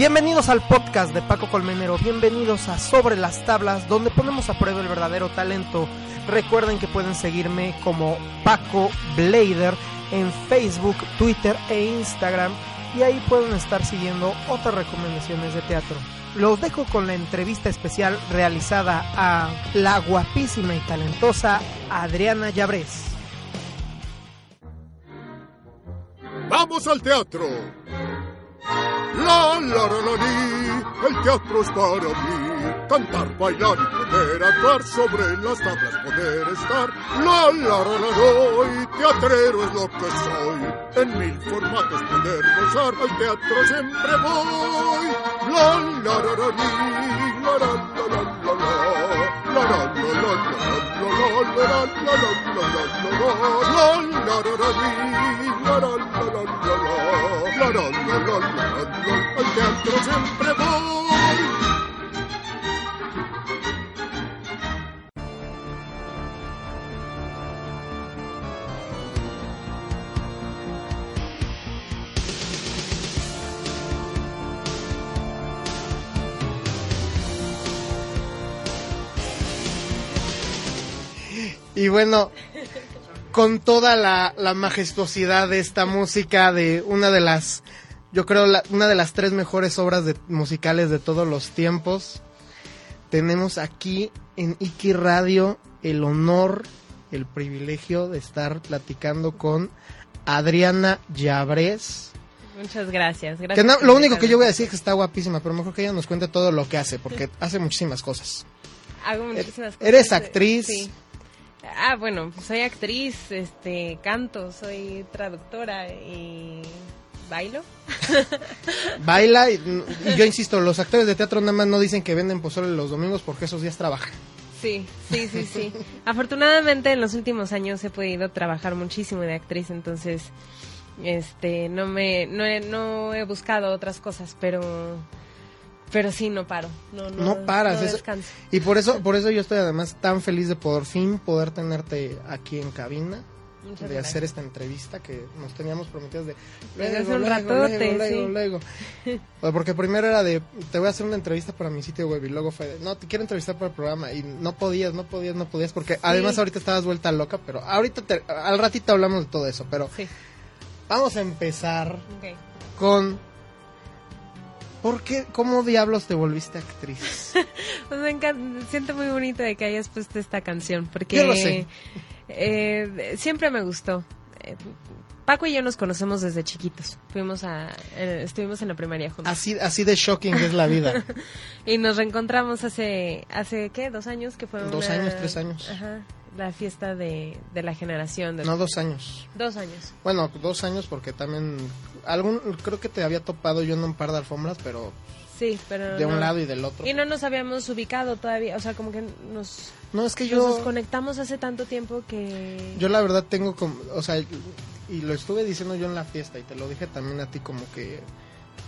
Bienvenidos al podcast de Paco Colmenero, bienvenidos a Sobre las Tablas, donde ponemos a prueba el verdadero talento. Recuerden que pueden seguirme como Paco Blader en Facebook, Twitter e Instagram y ahí pueden estar siguiendo otras recomendaciones de teatro. Los dejo con la entrevista especial realizada a la guapísima y talentosa Adriana Llabrés. ¡Vamos al teatro! La, la, la, la, li, el teatro es para mí. Cantar, bailar y poder actuar sobre las tablas, poder estar. La, la, la, la, doy, teatrero es lo que soy. En mil formatos poder gozar, al teatro siempre voy. La, la, la, la, li, la, la, la, la, la, la. El teatro siempre voy. Y bueno, con toda la, la majestuosidad de esta música de una de las, yo creo, la- una de las tres mejores obras de, musicales de todos los tiempos, tenemos aquí en Iki Radio el honor, el privilegio de estar platicando con Adriana Llabrés. Muchas gracias. gracias Que no- por lo único que yo voy a decir es que está guapísima, pero mejor que ella nos cuente todo lo que hace, porque hace muchísimas cosas. Hago muchísimas cosas. Eres actriz. Sí. Ah, bueno, soy actriz, este, canto, soy traductora y bailo. Baila y, y yo insisto, los actores de teatro nada más no dicen que venden pozole los domingos porque esos días trabajan. Sí, sí, sí, sí. Afortunadamente en los últimos años he podido trabajar muchísimo de actriz, entonces este no me no he, no he buscado otras cosas, pero pero sí no paro. No, no, No paras, no eso-. Y por eso, por eso yo estoy además tan feliz de por fin poder tenerte aquí en cabina, Muchas de gracias. hacer esta entrevista que nos teníamos prometidos de hace un luego, ratote, luego, sí. luego, luego. Pues Porque primero era de, te voy a hacer una entrevista para mi sitio web y luego fue de, no, te quiero entrevistar para el programa y no podías, no podías, no podías, porque además ahorita estabas vuelta loca, pero ahorita, te- al ratito hablamos de todo eso, pero Sí. vamos a empezar con... ¿Por qué, cómo diablos te volviste actriz? Pues me encanta, siento muy bonito de que hayas puesto esta canción, porque Yo lo sé. eh, siempre me gustó. Eh, Paco y yo nos conocemos desde chiquitos. Fuimos a, eh, estuvimos en la primaria juntos. Así, así de shocking es la vida. Y nos reencontramos hace, hace ¿qué? ¿Dos años? que fue Dos una- años, tres años. Ajá, la fiesta de, de la generación. De No, dos años. Dos años. Bueno, dos años porque también algún creo que te había topado yo en un par de alfombras, pero Sí, pero de un lado y del otro. Y no nos habíamos ubicado todavía, o sea, como que nos, No, es que nos yo desconectamos hace tanto tiempo que... yo la verdad tengo como, o sea, y lo estuve diciendo yo en la fiesta y te lo dije también a ti como que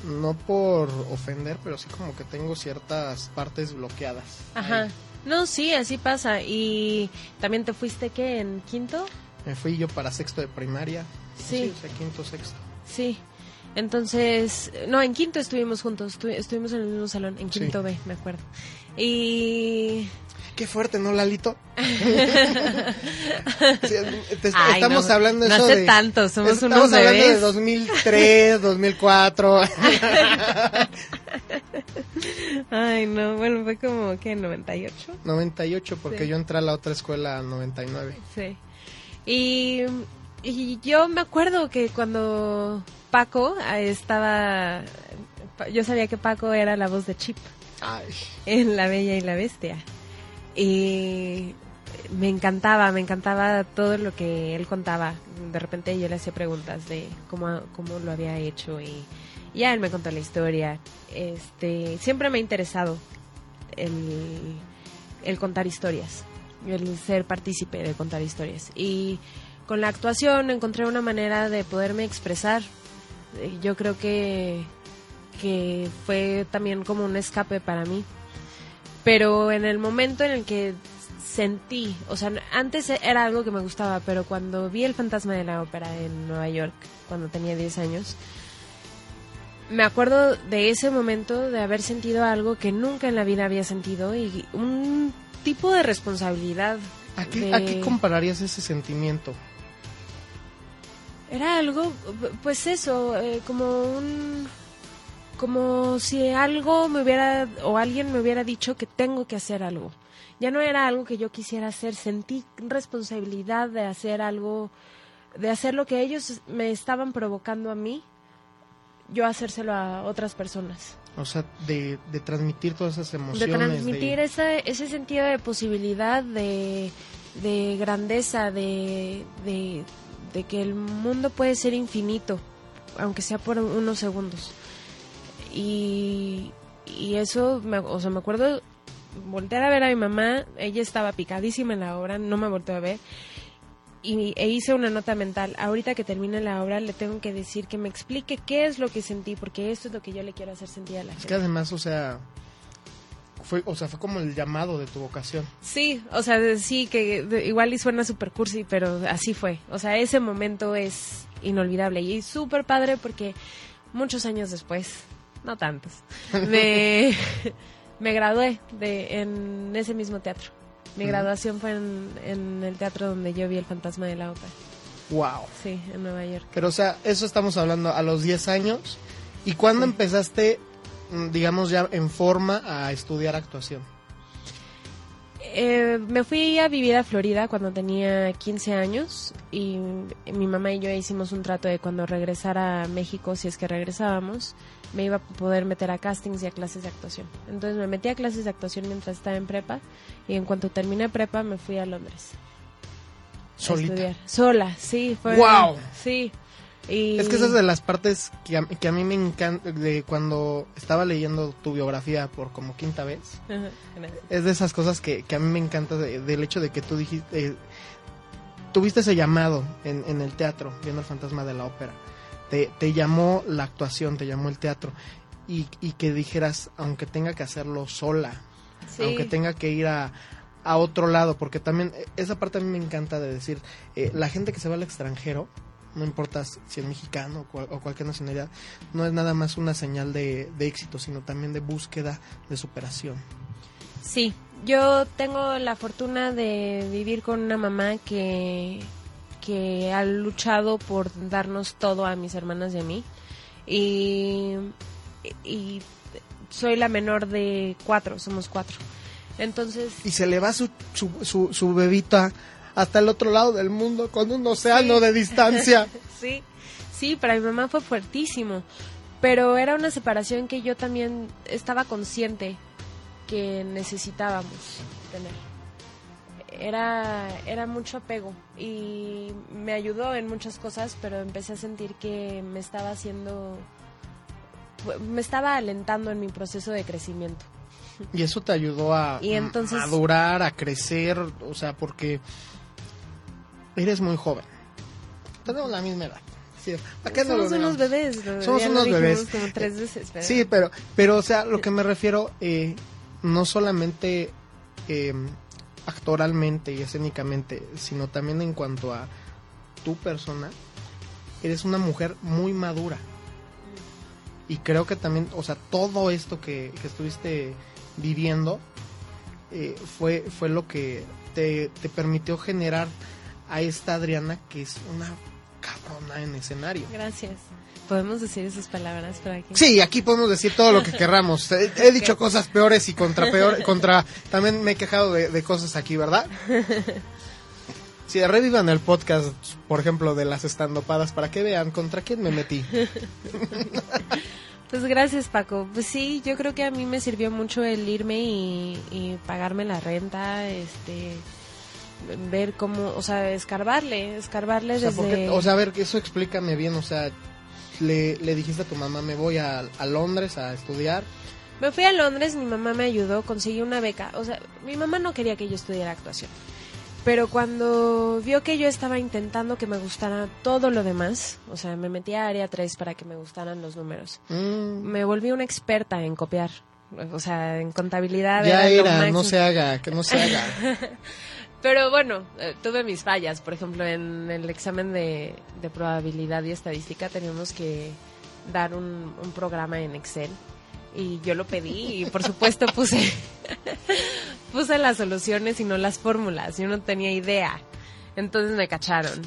no por ofender, pero sí como que tengo ciertas partes bloqueadas. Ajá. Ahí. No, sí, así pasa. Y también te fuiste, ¿qué? ¿En quinto? Me fui yo para sexto de primaria. Sí. o sea, quinto, sexto. Sí. Entonces, no, en quinto estuvimos juntos, estu- estuvimos en el mismo salón, en Sí. quinto B, me acuerdo. Y... Qué fuerte, ¿no, Lalito? Sí, te- Ay, estamos no, hablando no eso hace de- tanto, somos estamos unos hablando de bebés. 2003, 2004. Ay, no, bueno, fue como, ¿qué? ¿98? 98, porque Sí. yo entré a la otra escuela en 99. Sí. Y, y yo me acuerdo que cuando Paco eh, estaba... Yo sabía que Paco era la voz de Chip Ay, en La Bella y la Bestia. Y me encantaba, me encantaba todo lo que él contaba. De repente yo le hacía preguntas de cómo, cómo lo había hecho y ya él me contó la historia. Este, siempre me ha interesado el, el contar historias, el ser partícipe de contar historias. Y con la actuación encontré una manera de poderme expresar. Eh, Yo creo que, que fue también como un escape para mí. Pero en el momento en el que sentí, o sea, antes era algo que me gustaba, pero cuando vi el fantasma de la ópera en Nueva York, cuando tenía 10 años, me acuerdo de ese momento de haber sentido algo que nunca en la vida había sentido y un tipo de responsabilidad. ¿A qué, de- a qué compararías ese sentimiento? Era algo, pues eso, eh, como un... Como si algo me hubiera, o alguien me hubiera dicho que tengo que hacer algo. Ya no era algo que yo quisiera hacer, sentí responsabilidad de hacer algo, de hacer lo que ellos me estaban provocando a mí, yo hacérselo a otras personas. O sea, de, de transmitir todas esas de emociones. transmitir de- ese, ese sentido de posibilidad, de, de grandeza, de, de, de que el mundo puede ser infinito, aunque sea por unos segundos. Y, y eso, me, o sea, me acuerdo voltear a ver a mi mamá, ella estaba picadísima en la obra, no me volteó a ver. Y, e hice una nota mental. Ahorita que termine la obra, le tengo que decir que me explique qué es lo que sentí, porque esto es lo que yo le quiero hacer sentir a la Es gente. que además, o sea, fue, o sea, fue como el llamado de tu vocación. Sí, o sea, de- sí, que de- igual y suena super cursi, pero así fue. O sea, ese momento es inolvidable y súper padre porque muchos años después, no tantos, me, me gradué de, en ese mismo teatro. Mi graduación fue en, en el teatro donde yo vi el fantasma de la ópera. Wow. Sí, en Nueva York. Pero, o sea, eso estamos hablando a los 10 años. ¿Y cuándo empezaste, mm, digamos, ya en forma a estudiar actuación? Eh, me fui a vivir a Florida cuando tenía 15 años y mi mamá y yo hicimos un trato de cuando regresara a México, si es que regresábamos, me iba a poder meter a castings y a clases de actuación. Entonces me metí a clases de actuación mientras estaba en prepa y en cuanto terminé prepa me fui a Londres. a Solita. estudiar. Sola, sí. Fue, ¡Guau! Sí. Y, Es que esa es de las partes que a, que a mí me encanta, de cuando estaba leyendo tu biografía por como quinta vez. Ajá. Es de esas cosas que, que a mí me encanta de- del hecho de que tú dijiste, eh, tuviste ese llamado en, en el teatro, viendo el fantasma de la ópera. Te, te llamó la actuación, te llamó el teatro. Y, y que dijeras, aunque tenga que hacerlo sola, Sí. aunque tenga que ir a, a otro lado, porque también eh, esa parte a mí me encanta de decir, eh, la gente que se va al extranjero, no importa si es mexicano o, cual- o cualquier nacionalidad, no es nada más una señal de, de éxito, sino también de búsqueda, de superación. Sí, yo tengo la fortuna de vivir con una mamá que, que ha luchado por darnos todo a mis hermanas y a mí. Y, y soy la menor de cuatro, somos cuatro. Entonces, y se le va su, su, su, su bebita hasta el otro lado del mundo con un océano Sí. de distancia. sí, sí, para mi mamá fue fuertísimo. Pero era una separación que yo también estaba consciente que necesitábamos tener. Era, era mucho apego y me ayudó en muchas cosas, pero empecé a sentir que me estaba haciendo, me estaba alentando en mi proceso de crecimiento. y eso te ayudó a Y entonces- madurar, a crecer, o sea, porque eres muy joven. Tenemos la misma edad. Sí, ¿para qué no lo Somos unos bebés. Somos unos bebés. como tres veces. pero- Sí, pero, pero, o sea, lo que me refiero, eh, no solamente eh, actoralmente y escénicamente, sino también en cuanto a tu persona, eres una mujer muy madura. Y creo que también, o sea, todo esto que, que estuviste viviendo eh, fue, fue lo que te, te permitió generar a esta Adriana que es una cabrona en escenario. Gracias. Podemos decir esas palabras para que. Sí, aquí podemos decir todo lo que querramos. He, he dicho cosas peores y contra peor, contra también me he quejado de, de cosas aquí, ¿verdad? Si revivan el podcast, por ejemplo, de las estandopadas para que vean contra quién me metí. Pues gracias, Paco. Pues sí, yo creo que a mí me sirvió mucho el irme y, y pagarme la renta, este, ver cómo, o sea, escarbarle, escarbarle O sea, ¿por desde... qué- o sea, a ver, eso explícame bien, o sea, le, le dijiste a tu mamá, me voy a, a Londres a estudiar. Me fui a Londres, mi mamá me ayudó, conseguí una beca. O sea, mi mamá no quería que yo estudiara actuación. Pero cuando vio que yo estaba intentando que me gustara todo lo demás, o sea, me metí a área 3 para que me gustaran los números. Mm, Me volví una experta en copiar. O sea, en contabilidad. ya era, no se haga, que no se haga. Pero bueno, eh, tuve mis fallas. Por ejemplo, en el examen de, de probabilidad y estadística teníamos que dar un, un programa en Excel. Y yo lo pedí y por supuesto puse, puse las soluciones y no las fórmulas. Yo no tenía idea. Entonces me cacharon.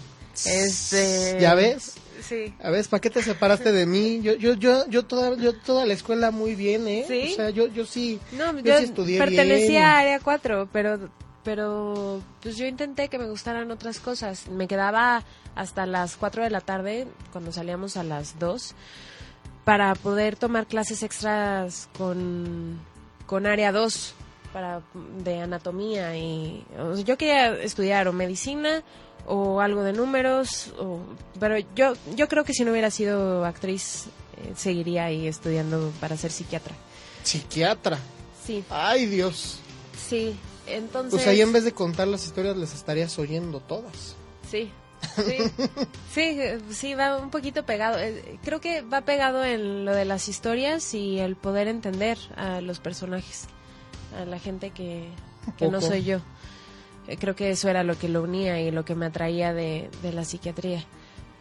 Este... ¿Ya ves? Sí. A ver, ¿para qué te separaste de mí? Yo, yo, yo, yo toda, yo toda la escuela muy bien, ¿eh? ¿Sí? O sea, yo, yo sí. No, yo yo, sí estudié pertenecía bien. a área 4, pero pero pues yo intenté que me gustaran otras cosas. Me quedaba hasta las 4 de la tarde cuando salíamos a las 2 para poder tomar clases extras con con área 2 para de anatomía y o sea, yo quería estudiar o medicina o algo de números o, pero yo yo creo que si no hubiera sido actriz eh, seguiría ahí estudiando para ser psiquiatra. Psiquiatra. Sí. Ay, Dios. Sí, entonces... Pues ahí en vez de contar las historias les estarías oyendo todas. Sí, sí, sí, eh, sí, va un poquito pegado. Eh, Creo que va pegado en lo de las historias y el poder entender a los personajes, a la gente que, que no soy yo. Eh, Creo que eso era lo que lo unía y lo que me atraía de, de la psiquiatría.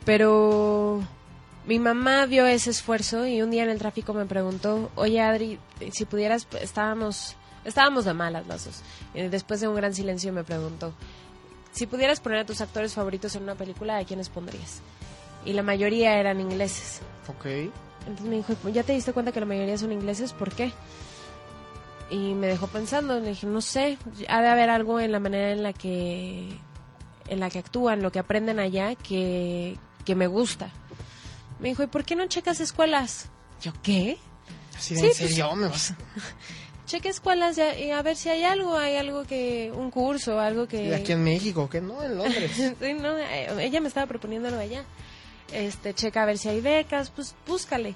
Pero mi mamá vio ese esfuerzo y un día en el tráfico me preguntó, oye Adri, si pudieras, estábamos, estábamos de malas las dos. Y después de un gran silencio me preguntó, si pudieras poner a tus actores favoritos en una película, ¿a quiénes pondrías? Y la mayoría eran ingleses. Ok. Entonces me dijo, ¿ya te diste cuenta que la mayoría son ingleses? ¿Por qué? Y me dejó pensando, le dije, no sé, ha de haber algo en la manera en la que en la que actúan, lo que aprenden allá, que, que me gusta. Me dijo, ¿y por qué no checas escuelas? Yo, ¿qué? Así de, Sí, en pues- serio, me vas- Cheque escuelas ya- y a ver si hay algo, hay algo que, un curso, algo que... Y aquí en México, que no, en Londres. Sí, no, eh, ella me estaba proponiéndolo allá. Este, checa a ver si hay becas, pues búscale.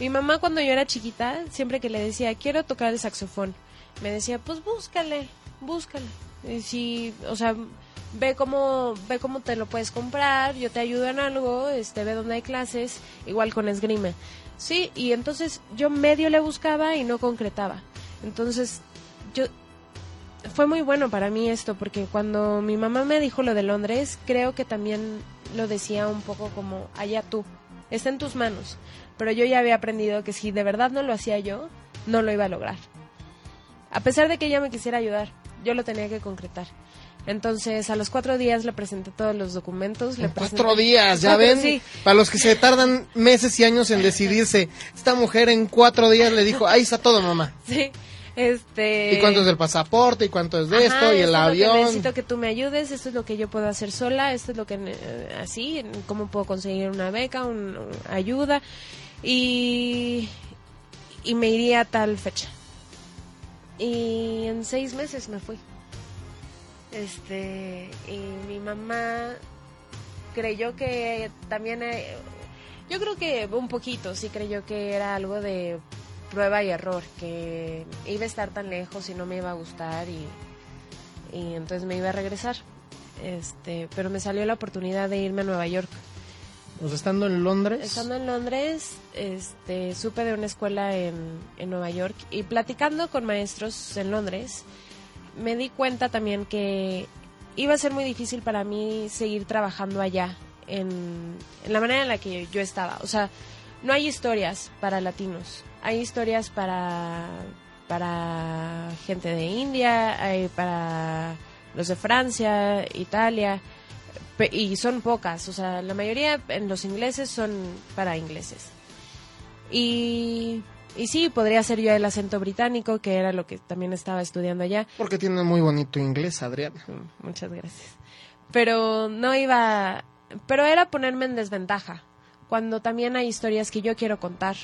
Mi mamá cuando yo era chiquita, siempre que le decía, quiero tocar el saxofón, me decía, pues búscale, búscale. Y si, o sea, ve cómo, ve cómo te lo puedes comprar, yo te ayudo en algo, este, ve dónde hay clases, igual con esgrima. Sí, y entonces yo medio le buscaba y no concretaba. Entonces, yo, fue muy bueno para mí esto, porque cuando mi mamá me dijo lo de Londres, creo que también lo decía un poco como, allá tú, está en tus manos. Pero yo ya había aprendido que si de verdad no lo hacía yo, no lo iba a lograr. A pesar de que ella me quisiera ayudar, yo lo tenía que concretar. Entonces, a los cuatro días le presenté todos los documentos. le En presenté- cuatro días, ya ven. Sí, Para los que se tardan meses y años en decidirse, esta mujer en cuatro días le dijo, ahí está todo, mamá. sí. Este... ¿Y cuánto es del pasaporte? ¿Y cuánto es de Ajá, esto? ¿Y el esto que avión? necesito que tú me ayudes, esto es lo que yo puedo hacer sola, esto es lo que eh, así, cómo puedo conseguir una beca, un, un- ayuda y y me iría a tal fecha. Y en seis meses me fui. Este y mi mamá creyó que también eh, yo creo que un poquito sí creyó que era algo de prueba y error, que iba a estar tan lejos y no me iba a gustar y, y entonces me iba a regresar. Este, pero me salió la oportunidad de irme a Nueva York. Estando en Londres. Estando en Londres, este, supe de una escuela en, en Nueva York y platicando con maestros en Londres, me di cuenta también que iba a ser muy difícil para mí seguir trabajando allá en, en la manera en la que yo estaba. O sea, no hay historias para latinos, hay historias para, para gente de India, hay para los de Francia, Italia, y son pocas, o sea, la mayoría en los ingleses son para ingleses. Y, y sí, podría ser yo el acento británico, que era lo que también estaba estudiando allá. Porque tiene muy bonito inglés, Adriana. Mm, Muchas gracias. Pero no iba, pero era ponerme en desventaja, cuando también hay historias que yo quiero contar,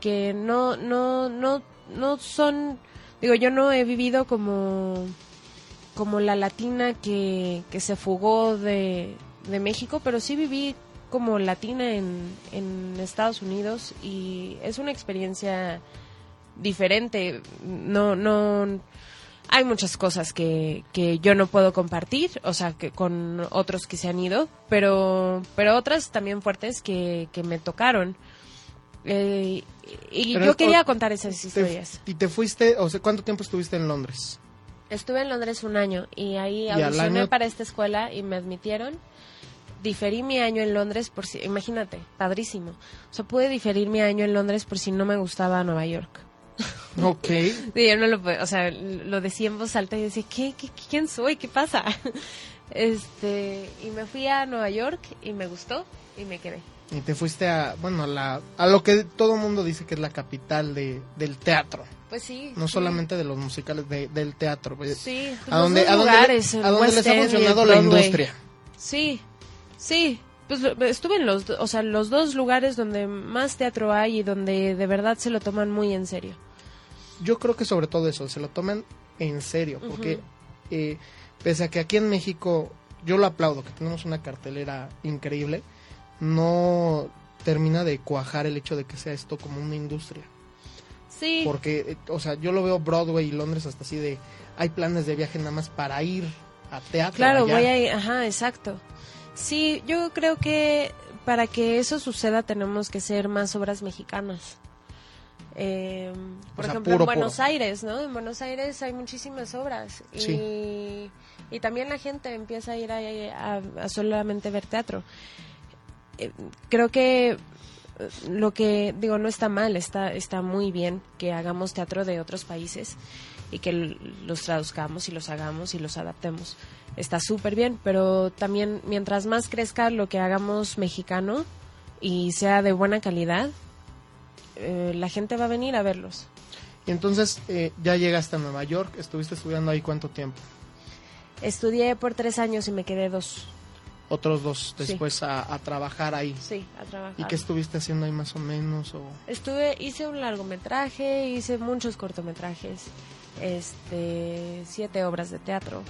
que no, no, no, no son, digo, yo no he vivido como como la latina que, que se fugó de, de México, pero sí viví como latina en, en Estados Unidos y es una experiencia diferente. No, no, hay muchas cosas que, que yo no puedo compartir, o sea, que con otros que se han ido, pero, pero otras también fuertes que, que me tocaron. Eh, y Pero yo quería contar esas Te- historias. y te fuiste, o sea, ¿cuánto tiempo estuviste en Londres? Estuve en Londres un año y ahí audicioné año- para esta escuela y me admitieron. Diferí mi año en Londres por si, imagínate, padrísimo. O sea, pude diferir mi año en Londres por si no me gustaba Nueva York. Ok. Sí, yo no lo o sea, lo decía en voz alta y decía, ¿qué, qué, quién soy? ¿Qué pasa? Este, y me fui a Nueva York y me gustó y me quedé. Y te fuiste a, bueno, a, la, a lo que todo mundo dice que es la capital de, del teatro. Pues sí. No sí. solamente de los musicales, de- del teatro. pues, Sí, pues a donde, a donde, lugares, el a donde les ha y funcionado la industria. Sí, sí. Pues estuve en los, o sea, los dos lugares donde más teatro hay y donde de verdad se lo toman muy en serio. Yo creo que sobre todo eso, se lo toman en serio, porque eh, pese a que aquí en México, yo lo aplaudo, que tenemos una cartelera increíble, no termina de cuajar el hecho de que sea esto como una industria. Sí. Porque, eh, o sea, yo lo veo Broadway y Londres hasta así de, hay planes de viaje nada más para ir a teatro. Claro, allá. voy a ir, ajá, exacto. Sí, yo creo que para que eso suceda tenemos que ser más obras mexicanas. Eh, por O sea, ejemplo, puro, en Buenos puro. Aires, ¿no? En Buenos Aires hay muchísimas obras Sí. y, y también la gente empieza a ir ahí a, a solamente ver teatro. Eh, creo que eh, lo que digo no está mal, está está muy bien que hagamos teatro de otros países y que los traduzcamos y los hagamos y los adaptemos. Está súper bien, pero también mientras más crezca lo que hagamos mexicano y sea de buena calidad, eh, la gente va a venir a verlos. Y entonces eh, ya llegaste a Nueva York, estuviste estudiando ahí cuánto tiempo. Estudié por tres años y me quedé dos. Otros dos Sí. después a, a trabajar ahí. Sí, a trabajar. ¿Y qué estuviste haciendo ahí más o menos? O... Estuve, hice un largometraje, hice muchos cortometrajes, este, siete obras de teatro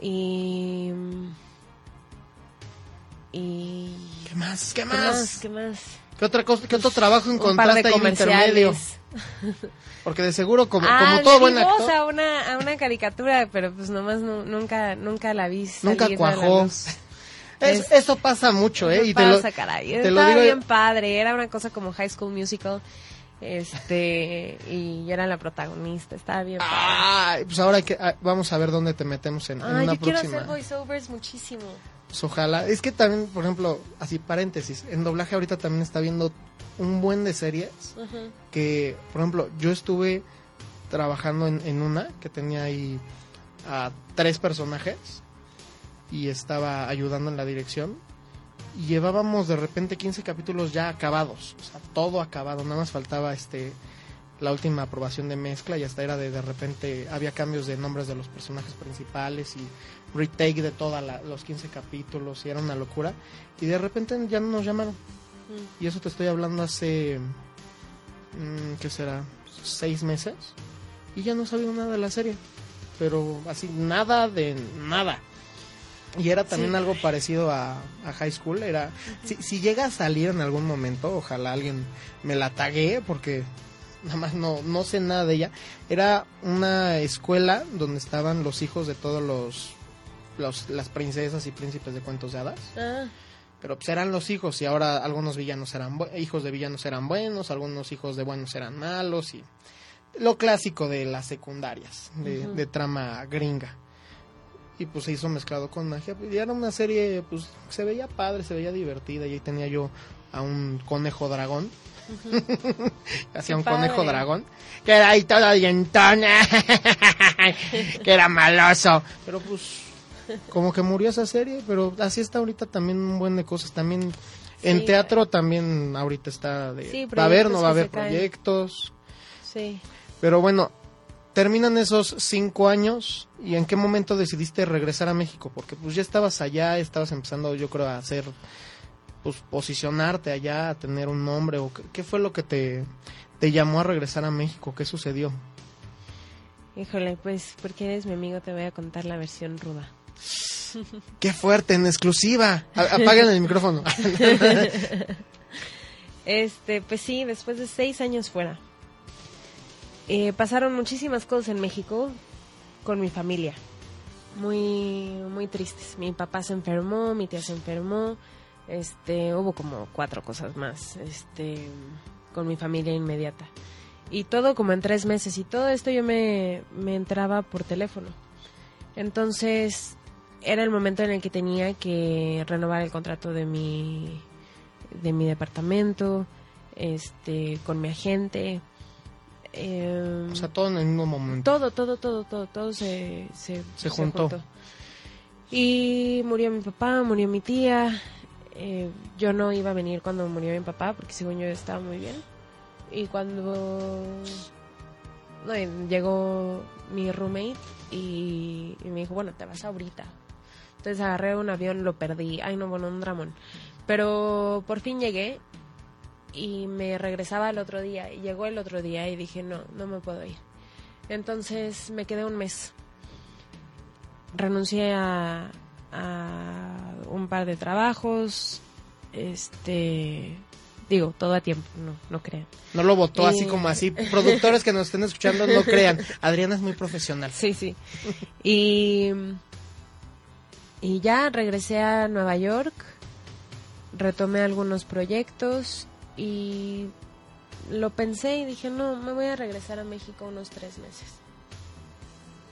y y ¿Qué más? ¿Qué ¿qué más? más? ¿Qué más? ¿Qué, otra cosa, ¿Qué otro trabajo encontraste ahí en intermedio? Porque de seguro, como, ah, como todo buen actor, a una, a una caricatura, pero pues nomás nu- nunca, nunca la vi Nunca cuajó. luz. es- es- eso pasa mucho, ¿eh? No Y te lo, caray. te lo Estaba digo- bien padre, era una cosa como High School Musical. Este, y yo era la protagonista, estaba bien padre. Ay, pues ahora que, ah, vamos a ver dónde te metemos en, en Ay, una yo quiero hacer voiceovers muchísimo. Pues ojalá. Es que también, por ejemplo, así paréntesis, en doblaje ahorita también está viendo un buen de series que, por ejemplo, yo estuve trabajando en, en una que tenía ahí a tres personajes y estaba ayudando en la dirección y llevábamos de repente 15 capítulos ya acabados, o sea, todo acabado, nada más faltaba este la última aprobación de mezcla y hasta era de de repente había cambios de nombres de los personajes principales y retake de todos los 15 capítulos y era una locura y de repente ya no nos llamaron y eso te estoy hablando hace mm, ¿qué será? seis meses y ya no sabía nada de la serie pero así nada de nada y era también Sí. algo parecido a, a High School. Era, si, si llega a salir en algún momento, ojalá alguien me la tague porque nada más no, no sé nada de ella. Era una escuela donde estaban los hijos de todos los, los las princesas y príncipes de cuentos de hadas. Ah, Pero pues eran los hijos y ahora algunos villanos eran hijos de villanos eran buenos, algunos hijos de buenos eran malos y lo clásico de las secundarias, de, de trama gringa. Y pues se hizo mezclado con magia. Y era una serie, pues se veía padre, se veía divertida. Y ahí tenía yo a un conejo dragón. Hacía Qué un conejo dragón. Que era ahí todo dientón. que era maloso. Pero pues como que murió esa serie, pero así está ahorita también un buen de cosas. También en teatro también ahorita está de... Sí, va a haber, no va a haber caen. proyectos. sí. Pero bueno, terminan esos cinco años y en qué momento decidiste regresar a México, porque pues ya estabas allá, estabas empezando yo creo a hacer, pues posicionarte allá, a tener un nombre, o qué, qué fue lo que te, te llamó a regresar a México, qué sucedió. Híjole, pues porque eres mi amigo te voy a contar la versión ruda. Qué fuerte, en exclusiva. Apaguen el micrófono. Este, pues sí, después de seis años fuera. Eh, pasaron muchísimas cosas en México con mi familia. Muy, muy tristes. Mi papá se enfermó, mi tía se enfermó. Este, hubo como cuatro cosas más. Este, con mi familia inmediata. Y todo como en tres meses. Y todo esto yo me, me enteraba por teléfono. Entonces, era el momento en el que tenía que renovar el contrato de mi de mi departamento, este, con mi agente. eh, O sea, todo en el mismo momento. todo, todo, todo, todo, todo se, se, Se juntó. Y murió mi papá, murió mi tía. eh, yo no iba a venir cuando murió mi papá porque según yo estaba muy bien. Y cuando no, llegó mi roommate y, y me dijo, bueno, te vas ahorita. Entonces agarré un avión, lo perdí. Ay, no, bueno, un dramón. Pero por fin llegué y me regresaba el otro día. Y llegó el otro día y dije, no, no me puedo ir. Entonces me quedé un mes. Renuncié a, a un par de trabajos. Este. Digo, todo a tiempo, no, no crean. No lo votó así como así. Productores que nos estén escuchando, no crean. Adriana es muy profesional. Sí, sí. Y, y ya regresé a Nueva York, retomé algunos proyectos y lo pensé y dije, no, me voy a regresar a México unos tres meses.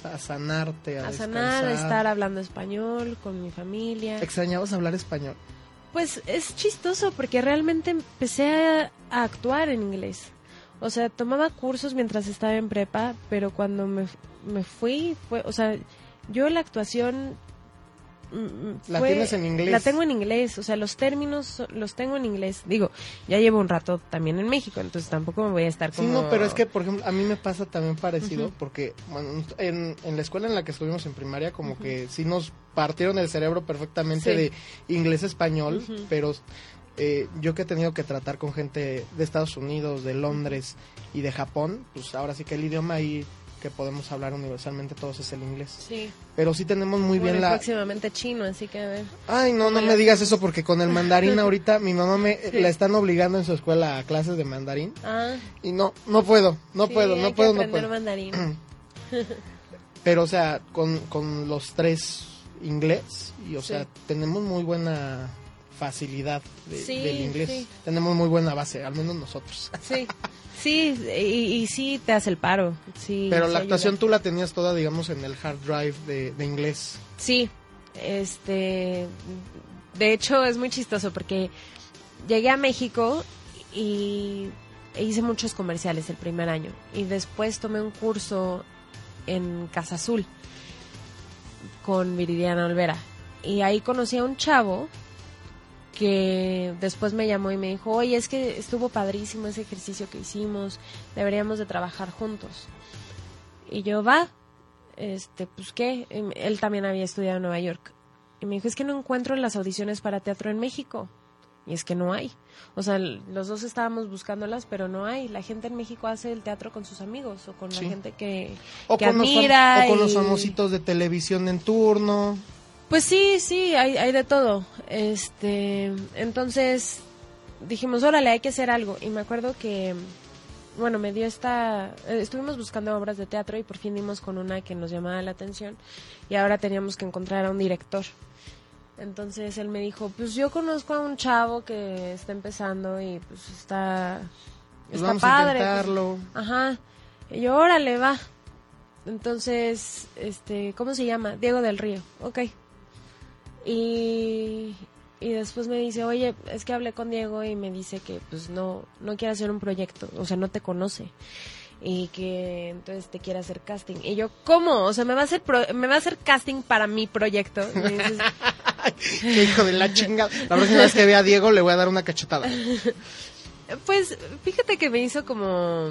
A sanarte, a, A sanar, a estar hablando español con mi familia. ¿Extrañabas hablar español? Pues es chistoso porque realmente empecé a, a actuar en inglés. O sea, tomaba cursos mientras estaba en prepa, pero cuando me, me fui, fue, o sea, yo la actuación... mm, La fue- tienes en inglés. La tengo en inglés, o sea, los términos los tengo en inglés. Digo, ya llevo un rato también en México, entonces tampoco me voy a estar Sí, como... no, pero es que, por ejemplo, a mí me pasa también parecido, porque bueno, en, en la escuela en la que estuvimos en primaria, como que sí nos partieron el cerebro perfectamente Sí. de inglés-español, pero eh, yo que he tenido que tratar con gente de Estados Unidos, de Londres y de Japón, pues ahora sí que el idioma ahí que podemos hablar universalmente todos es el inglés. Sí, Pero sí tenemos muy Bueno, bien la... próximamente chino, así que a ver. Ay, no, no me digas eso porque con el mandarín ahorita mi mamá me la están obligando en su escuela a clases de mandarín Ah, y no, no puedo, no sí, puedo, hay no que puedo, no puedo. mandarín. Pero, o sea, con, con los tres inglés, y o Sí. sea, tenemos muy buena facilidad de- Sí, del inglés. sí. Tenemos muy buena base, al menos nosotros. Sí, sí, y, y sí te hace el paro. Sí, Pero la ayuda. actuación tú la tenías toda, digamos, en el hard drive de, de inglés. Sí, este, de hecho es muy chistoso porque llegué a México y e hice muchos comerciales el primer año y después tomé un curso en Casa Azul con Viridiana Olvera y ahí conocí a un chavo que después me llamó y me dijo, oye, es que estuvo padrísimo ese ejercicio que hicimos, deberíamos de trabajar juntos. Y yo, va, este, pues qué, él también había estudiado en Nueva York. Y me dijo, es que no encuentro las audiciones para teatro en México. Y es que no hay. O sea, los dos estábamos buscándolas, pero no hay. La gente en México hace el teatro con sus amigos o con Sí. la gente que, O que con, los, o con los famositos de televisión en turno. Pues sí, sí, hay, hay de todo. Este, entonces dijimos, órale, hay que hacer algo. Y me acuerdo que, bueno, me dio esta, eh, estuvimos buscando obras de teatro y por fin dimos con una que nos llamaba la atención y ahora teníamos que encontrar a un director. Entonces él me dijo, pues yo conozco a un chavo que está empezando y pues está, Pues está vamos a padre. pues. Ajá. Y yo, órale, va. Entonces, este, ¿cómo se llama? Diego del Río. Ok. Y, y después me dice, oye, es que hablé con Diego y me dice que pues no, no quiere hacer un proyecto, o sea, no te conoce. Y que entonces te quiere hacer casting. Y yo, ¿cómo? O sea, me va a hacer, pro- me va a hacer casting para mi proyecto. Dices, Qué hijo de la chingada. La próxima vez que vea a Diego le voy a dar una cachetada. Pues fíjate que me hizo como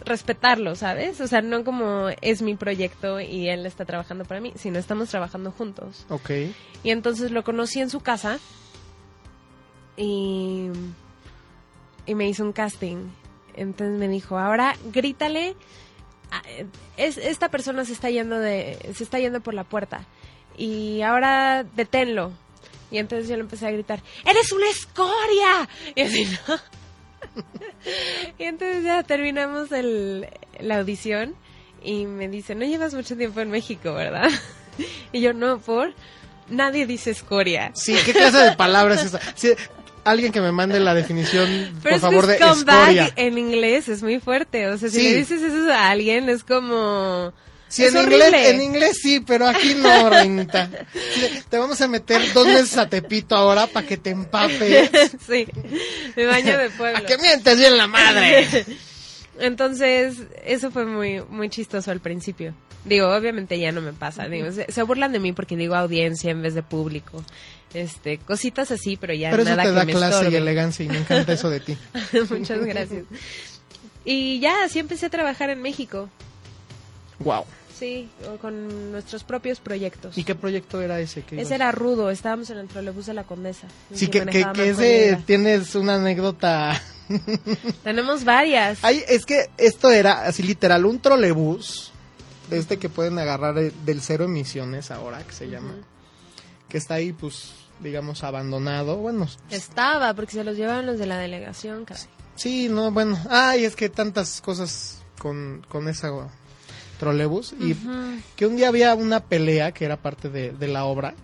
respetarlo, ¿sabes? O sea, no como es mi proyecto y él está trabajando para mí, sino estamos trabajando juntos. Ok. Y entonces lo conocí en su casa y, y me hizo un casting. Entonces me dijo, ahora grítale es, esta persona se está yendo de, se está yendo por la puerta y ahora deténlo. Y entonces yo le empecé a gritar, ¡Eres una escoria! Y así, ¿no? y entonces ya terminamos el, la audición y me dice, no llevas mucho tiempo en México, ¿verdad? y yo, no, por... Nadie dice escoria. Sí, ¿qué clase de palabras es esa? Sí, alguien que me mande la definición, Pero por favor, de escoria. en inglés es muy fuerte. O sea, si Sí. le dices eso a alguien es como... Sí, es en inglés, en inglés sí, pero aquí no, reinita. Te vamos a meter dos meses a Tepito ahora para que te empapes. sí, me baño de pueblo. ¿A que mientes bien la madre? Entonces, eso fue muy muy chistoso al principio. Digo, obviamente ya no me pasa. Digo, se, se burlan de mí porque digo audiencia en vez de público. Este, cositas así, pero ya Pero eso nada te que da me clase y estorbe. elegancia y me encanta eso de ti. Muchas gracias. Y ya, así empecé a trabajar en México. Wow. Sí, con nuestros propios proyectos. ¿Y qué proyecto era ese? que ibas- Ese era rudo, estábamos en el trolebús de la Condesa. Sí, que, que, que ese tienes una anécdota. Tenemos varias. Ay, es que esto era así literal, un trolebús, de este que pueden agarrar eh, del cero emisiones ahora, que se llama, que está ahí, pues, digamos, abandonado. Bueno, Estaba, porque se los llevaban los de la delegación, casi. sí, no, bueno. Ay, es que tantas cosas con, con esa trolebús. Y que un día había una pelea que era parte de, de la obra.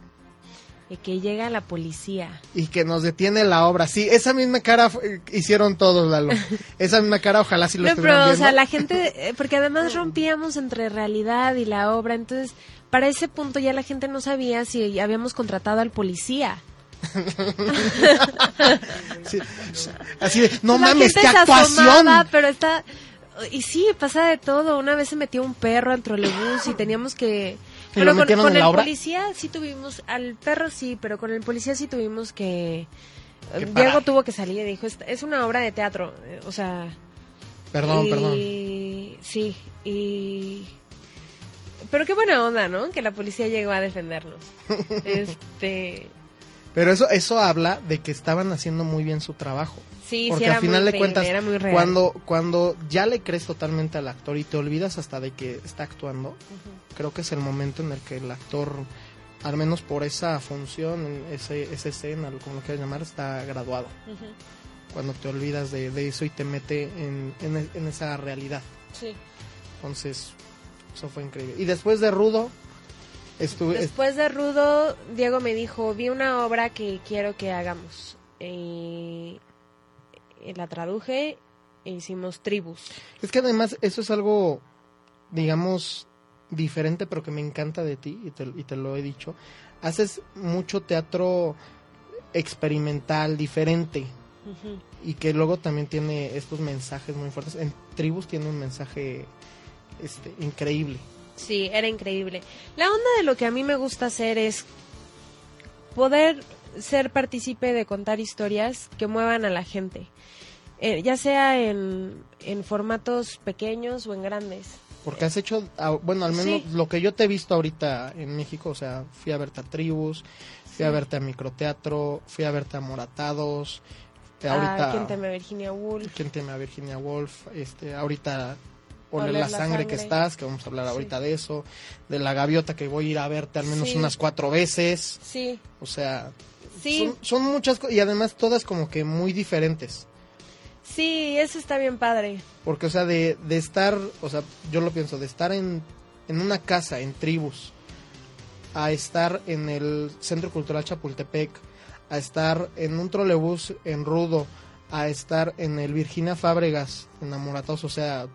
Y que llega la policía. Y que nos detiene la obra. Sí, esa misma cara fue- hicieron todos, Lalo. Esa misma cara, ojalá si lo No, pero, o sea, la gente, eh, porque además rompíamos entre realidad y la obra, entonces, para ese punto ya la gente no sabía si habíamos contratado al policía. Sí, así de, no la mames, gente qué se actuación. asomaba, pero está... Y sí, pasa de todo. Una vez se metió un perro al trolebús y teníamos que... ¿Y Pero con, en el obra? policía sí tuvimos... Al perro sí, pero con el policía sí tuvimos que... Que Diego tuvo que salir y dijo, "Esta- es una obra de teatro. eh, O sea... Perdón, y- perdón. Sí, y... Pero qué buena onda, ¿no? Que la policía llegó a defendernos. este... Pero eso, eso habla de que estaban haciendo muy bien su trabajo. Sí, Porque sí, al final de cuentas, cuando, cuando ya le crees totalmente al actor y te olvidas hasta de que está actuando, creo que es el momento en el que el actor, al menos por esa función, ese, esa escena, como lo quieras llamar, está graduado. Cuando te olvidas de, de eso y te mete en, en, en esa realidad. Sí. Entonces, eso fue increíble. Y después de Rudo, estuve... Después de Rudo, Diego me dijo, vi una obra que quiero que hagamos. Y la traduje e hicimos tribus. Es que además eso es algo, digamos, diferente, pero que me encanta de ti, y te, y te lo he dicho. Haces mucho teatro experimental, diferente, y que luego también tiene estos mensajes muy fuertes. En Tribus tiene un mensaje este, increíble. Sí, era increíble. La onda de lo que a mí me gusta hacer es poder ser partícipe de contar historias que muevan a la gente. Eh, ya sea en, en formatos pequeños o en grandes. Porque has hecho, ah, bueno, al menos Sí. lo que yo te he visto ahorita en México, o sea, fui a verte a Tribus, fui a verte a Microteatro, fui a verte a Moratados, eh, ahorita... Ah, ¿Quién teme a Virginia Woolf? ¿Quién teme a Virginia Woolf? Este, ahorita Oler la, la sangre, que estás, que vamos a hablar Sí. ahorita de eso, de la gaviota que voy a ir a verte al menos Sí. unas cuatro veces, Sí, o sea, sí, son, son muchas cosas y además todas como que muy diferentes, sí, eso está bien padre. porque o sea, de, de estar, o sea, yo lo pienso, de estar en, en una casa, en tribus, a estar en el Centro Cultural Chapultepec, a estar en un trolebús en Rudo, a estar en el Virginia Fábregas, en o sea,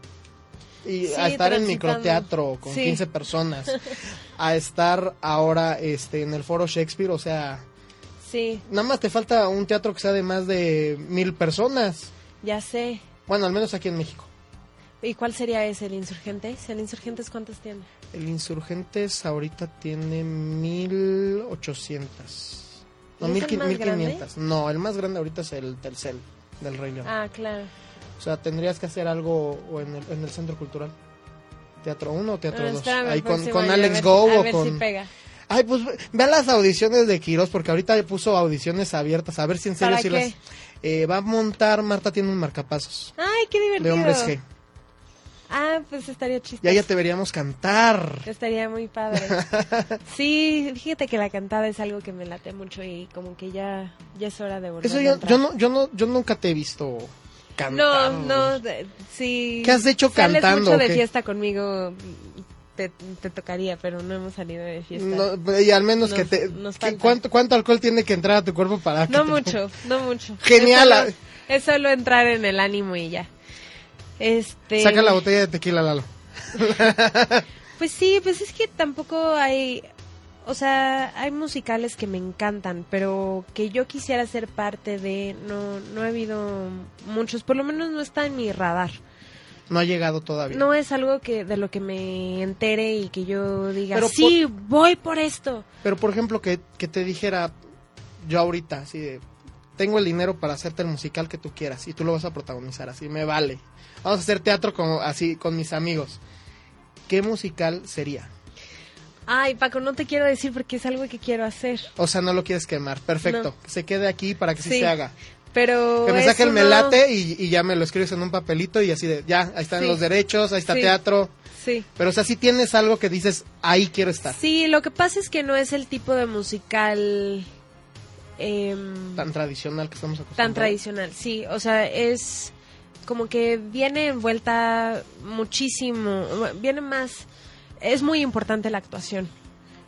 y Sí, a estar en microteatro con Sí. 15 personas, a estar ahora este en el Foro Shakespeare, o sea, Sí, nada más te falta un teatro que sea de más de mil personas, ya sé. bueno, al menos aquí en México. ¿Y cuál sería ese, el Insurgentes? ¿El Insurgentes cuántos tiene? El Insurgentes ahorita tiene 1800. No, ¿Y es mil el qui- más 1500. No, el más grande ahorita es el Telcel del Rey León. Ah, claro. O sea, tendrías que hacer algo o en el, en el Centro Cultural. Teatro 1 o Teatro Ah, 2. espérame, Ahí con, Alex Go o con... si pega. Ay, pues ve las audiciones de Quiroz porque ahorita puso audiciones abiertas. A ver si en serio ¿Para si las... Eh, va a montar, Marta tiene un marcapasos Ay, qué divertido. de hombres G. Ah, pues estaría chistoso. Ya ya te veríamos cantar. Estaría muy padre. Sí, fíjate que la cantada es algo que me late mucho y como que ya, ya es hora de volver Eso a yo, entrar. yo no, yo no, yo nunca te he visto cantar. No, no, de- sí. ¿Qué has hecho Sales cantando, mucho de fiesta conmigo, te, te tocaría, pero no hemos salido de fiesta. No, y al menos que te... que. ¿cuánto, ¿Cuánto alcohol tiene que entrar a tu cuerpo para que No te- mucho, no mucho. Genial, Es solo, es solo entrar en el ánimo y ya. Este. Saca la botella de tequila, Lalo. Pues sí, pues es que tampoco hay, o sea, hay musicales que me encantan, pero que yo quisiera ser parte de, no, no ha habido muchos, por lo menos no está en mi radar. No ha llegado todavía. No es algo que de lo que me entere y que yo diga, Pero sí, voy por esto. Pero por ejemplo, que, que te dijera yo ahorita, así de, tengo el dinero para hacerte el musical que tú quieras y tú lo vas a protagonizar, así me vale. Vamos a hacer teatro como, así con mis amigos. ¿Qué musical sería? Ay, Paco, no te quiero decir porque es algo que quiero hacer, O sea, no lo quieres quemar. Perfecto. No. Que se quede aquí para que sí, Sí. se haga. Pero... Que me saque el uno- melate y, y ya me lo escribes en un papelito y así de, ya, ahí están Sí. los derechos, ahí está Sí. teatro. Sí. Pero o sea, si tienes algo que dices, ahí quiero estar. Sí, lo que pasa es que no es el tipo de musical... em, Tan tradicional que estamos acostumbrados. tan tradicional, sí. O sea, es como que viene envuelta muchísimo, viene más... Es muy importante la actuación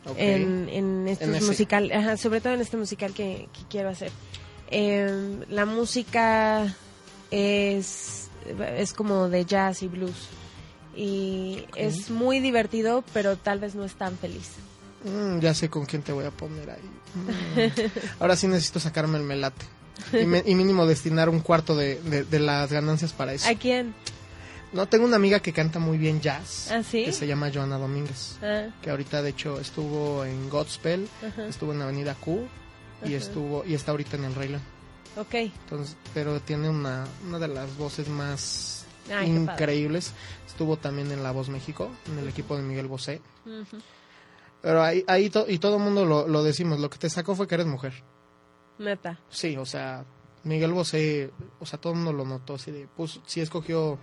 Ok. en, en este En musical, ajá, sobre todo en este musical que, que quiero hacer. Em, la música es, es como de jazz y blues. Y es muy divertido, pero tal vez no es tan feliz. Mm, ya sé con quién te voy a poner ahí. Mm. Ahora sí necesito sacarme el melate. Y, me- y mínimo destinar un cuarto de, de- de las ganancias para eso. ¿A quién? No, tengo una amiga que canta muy bien jazz. ¿Ah, sí? Que se llama Joana Domínguez. Ah, Que ahorita, de hecho, estuvo en Godspell, estuvo en Avenida Q y Ajá. estuvo y está ahorita en el Rey León. ok. Entonces, pero tiene una, una de las voces más Ay, increíbles. Estuvo también en La Voz México, en el equipo de Miguel Bosé. Pero ahí, ahí to- y todo el mundo lo, lo decimos, lo que te sacó fue que eres mujer. Neta. Sí, o sea, Miguel Bosé, o sea, todo el mundo lo notó, así de, pues sí escogió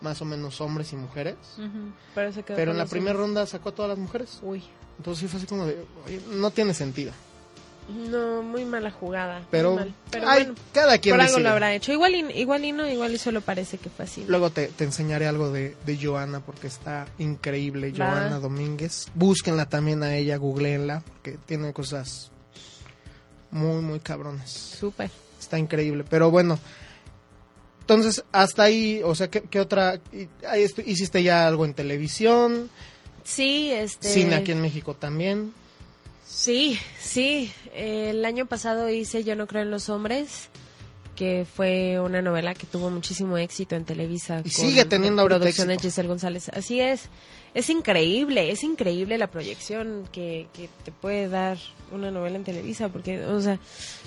más o menos hombres y mujeres. Pero, se quedó pero en la primera ronda sacó a todas las mujeres. Uy. Entonces sí fue así como de, oye, no tiene sentido. No, muy mala jugada. Pero, mal. Pero ay, bueno, cada quien por algo lo habrá hecho. Igual y, igual y no, igual y solo parece que fue así. Luego te, te enseñaré algo de, de Joana porque está increíble. Va. Joana Domínguez. Búsquenla también a ella, googleenla porque tiene cosas muy, muy cabrones. Súper. Está increíble. Pero bueno, entonces hasta ahí, o sea, ¿qué, qué otra? ¿Hiciste ya algo en televisión? Sí, este... Cine aquí en México también. Sí, sí. El año pasado hice Yo no creo en los hombres, que fue una novela que tuvo muchísimo éxito en Televisa. Y sigue teniendo ahorita producción de. Giselle González. Así es. Es increíble, es increíble la proyección que, que te puede dar una novela en Televisa, porque, o sea,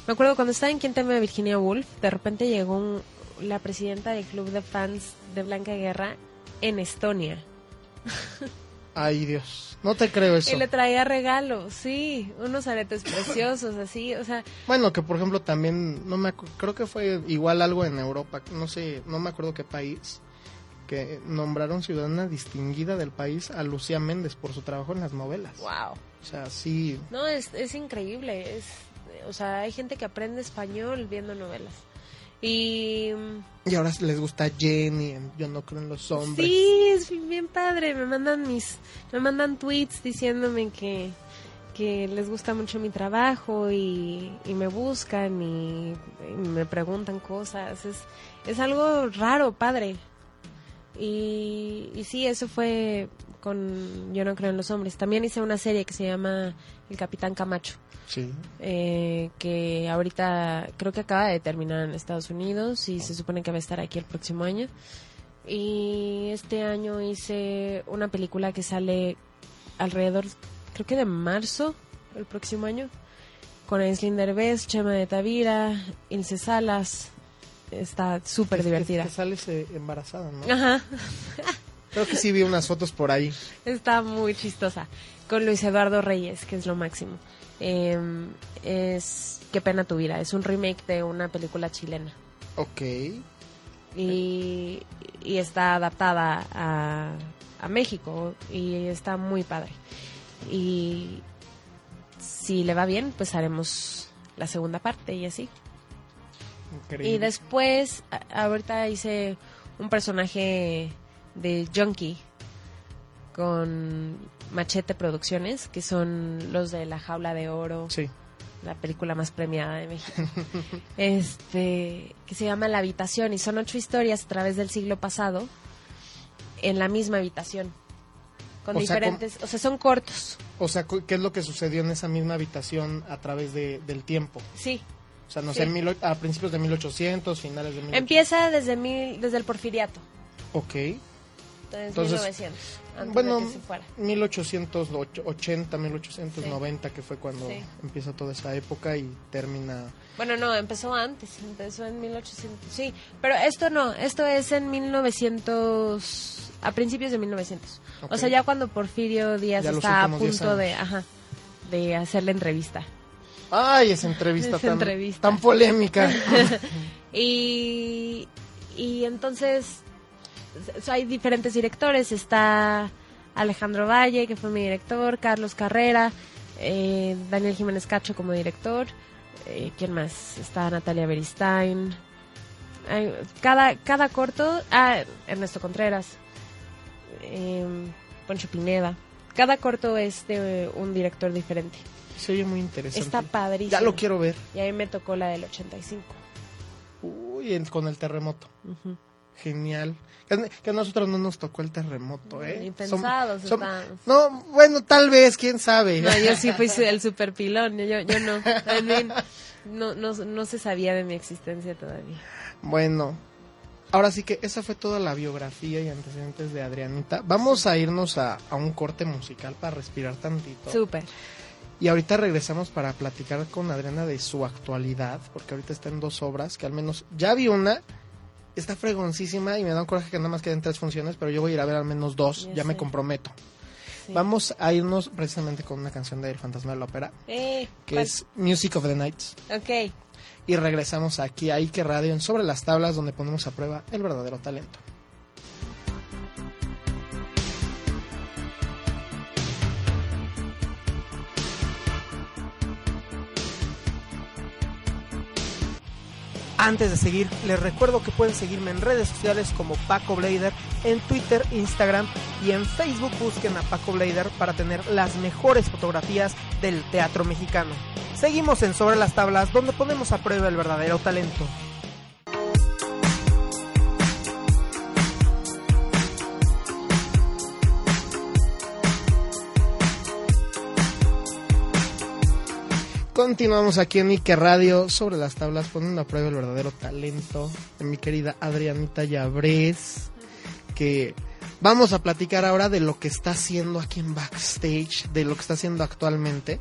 me acuerdo cuando estaba en Quien teme a Virginia Woolf, de repente llegó un- la presidenta del club de fans de Blanca Guerra en Estonia. Ay, Dios. No te creo eso. Y le traía regalos, sí, unos aretes preciosos, así, o sea, Bueno, que por ejemplo también, no me creo que fue igual algo en Europa, no sé, no me acuerdo qué país, que nombraron ciudadana distinguida del país a Lucía Méndez por su trabajo en las novelas. wow. O sea, sí, No, es, es increíble, es, o sea, hay gente que aprende español viendo novelas. Y y ahora les gusta Jenny, en Yo no creo en los hombres. sí, es bien padre, me mandan mis, me mandan tweets diciéndome que, que les gusta mucho mi trabajo y, y me buscan y, y me preguntan cosas, es, es algo raro, padre. Y, y sí, eso fue con Yo no creo en los hombres. También hice una serie que se llama El Capitán Camacho, Sí. eh, que ahorita creo que acaba de terminar en Estados Unidos y se supone que va a estar aquí el próximo año. Y este año hice una película que sale alrededor, creo que de marzo, el próximo año, con Aislinn Derbez, Chema de Tavira, Ilse Salas. Está súper Que- que- divertida. Que, sales eh, embarazada, ¿no? Ajá. Creo que sí vi unas fotos por ahí. Está muy chistosa. Con Luis Eduardo Reyes, que es lo máximo. Eh, es Qué pena tu vida. Es un remake de una película chilena. Ok. y, y está adaptada a, a México y está muy padre. Y si le va bien, pues haremos la segunda parte y así. Increíble. Y después, ahorita hice un personaje de Junkie con Machete Producciones, que son los de La Jaula de Oro, Sí. la película más premiada de México. este, que se llama La Habitación y son ocho historias a través del siglo pasado en la misma habitación. Con O sea, diferentes, o sea, son cortos. O sea, ¿qué es lo que sucedió en esa misma habitación a través de, del tiempo? Sí. O sea, no Sí. sé, mil a principios de 1800, finales de 1800. Empieza desde mil, desde el Porfiriato. Ok. Entonces, Entonces, 1900, antes bueno, de que se fuera. 1880, 1890, que fue cuando Sí. empieza toda esa época y termina... Bueno, no, empezó antes, empezó en 1800. Sí, pero esto no, esto es en 1900, a principios de 1900. Ok. O sea, ya cuando Porfirio Díaz Ya está a últimos 10 punto de, ajá, de hacer la entrevista. ¡Ay, esa entrevista, Esa tan, entrevista. tan polémica! Y, y entonces hay diferentes directores. Está Alejandro Valle, que fue mi director, Carlos Carrera, eh, Daniel Jiménez Cacho como director. eh, ¿Quién más? Está Natalia Beristain. Cada, cada corto. Ah, Ernesto Contreras. eh, Poncho Pineda. Cada corto es de un director diferente. Se oye muy interesante. Está padrísimo. Ya lo quiero ver. Y a mí me tocó la del 85. Uy, el- con el terremoto. Ujú. Genial. Que, a nosotros no nos tocó el terremoto, ¿eh? Som- som-. No, bueno, tal vez, quién sabe. No, yo sí fui el super pilón, yo, yo no. I mean, no, no, no se sabía de mi existencia todavía. Bueno, ahora sí que esa fue toda la biografía y antecedentes de Adrianita. Vamos a irnos a, a un corte musical para respirar tantito. Súper. Y ahorita regresamos para platicar con Adriana de su actualidad, porque ahorita está en dos obras, que al menos ya vi una, está fregoncísima y me da un coraje que nada más queden tres funciones, pero yo voy a ir a ver al menos dos, Ya ya me comprometo. sí. Vamos a irnos precisamente con una canción de El Fantasma de la Ópera, Eh, que ¿cuál? es Music of the Nights. Ok. Y regresamos aquí a Ike Radio en Sobre las Tablas, donde ponemos a prueba el verdadero talento. Antes de seguir, les recuerdo que pueden seguirme en redes sociales como Paco Blader, en Twitter, Instagram y en Facebook busquen a Paco Blader para tener las mejores fotografías del teatro mexicano. Seguimos en Sobre las Tablas, donde ponemos a prueba el verdadero talento. Continuamos aquí en Ike Radio sobre las tablas poniendo a prueba el verdadero talento de mi querida Adrianita Llabrés que vamos a platicar ahora de lo que está haciendo aquí en backstage, de lo que está haciendo actualmente.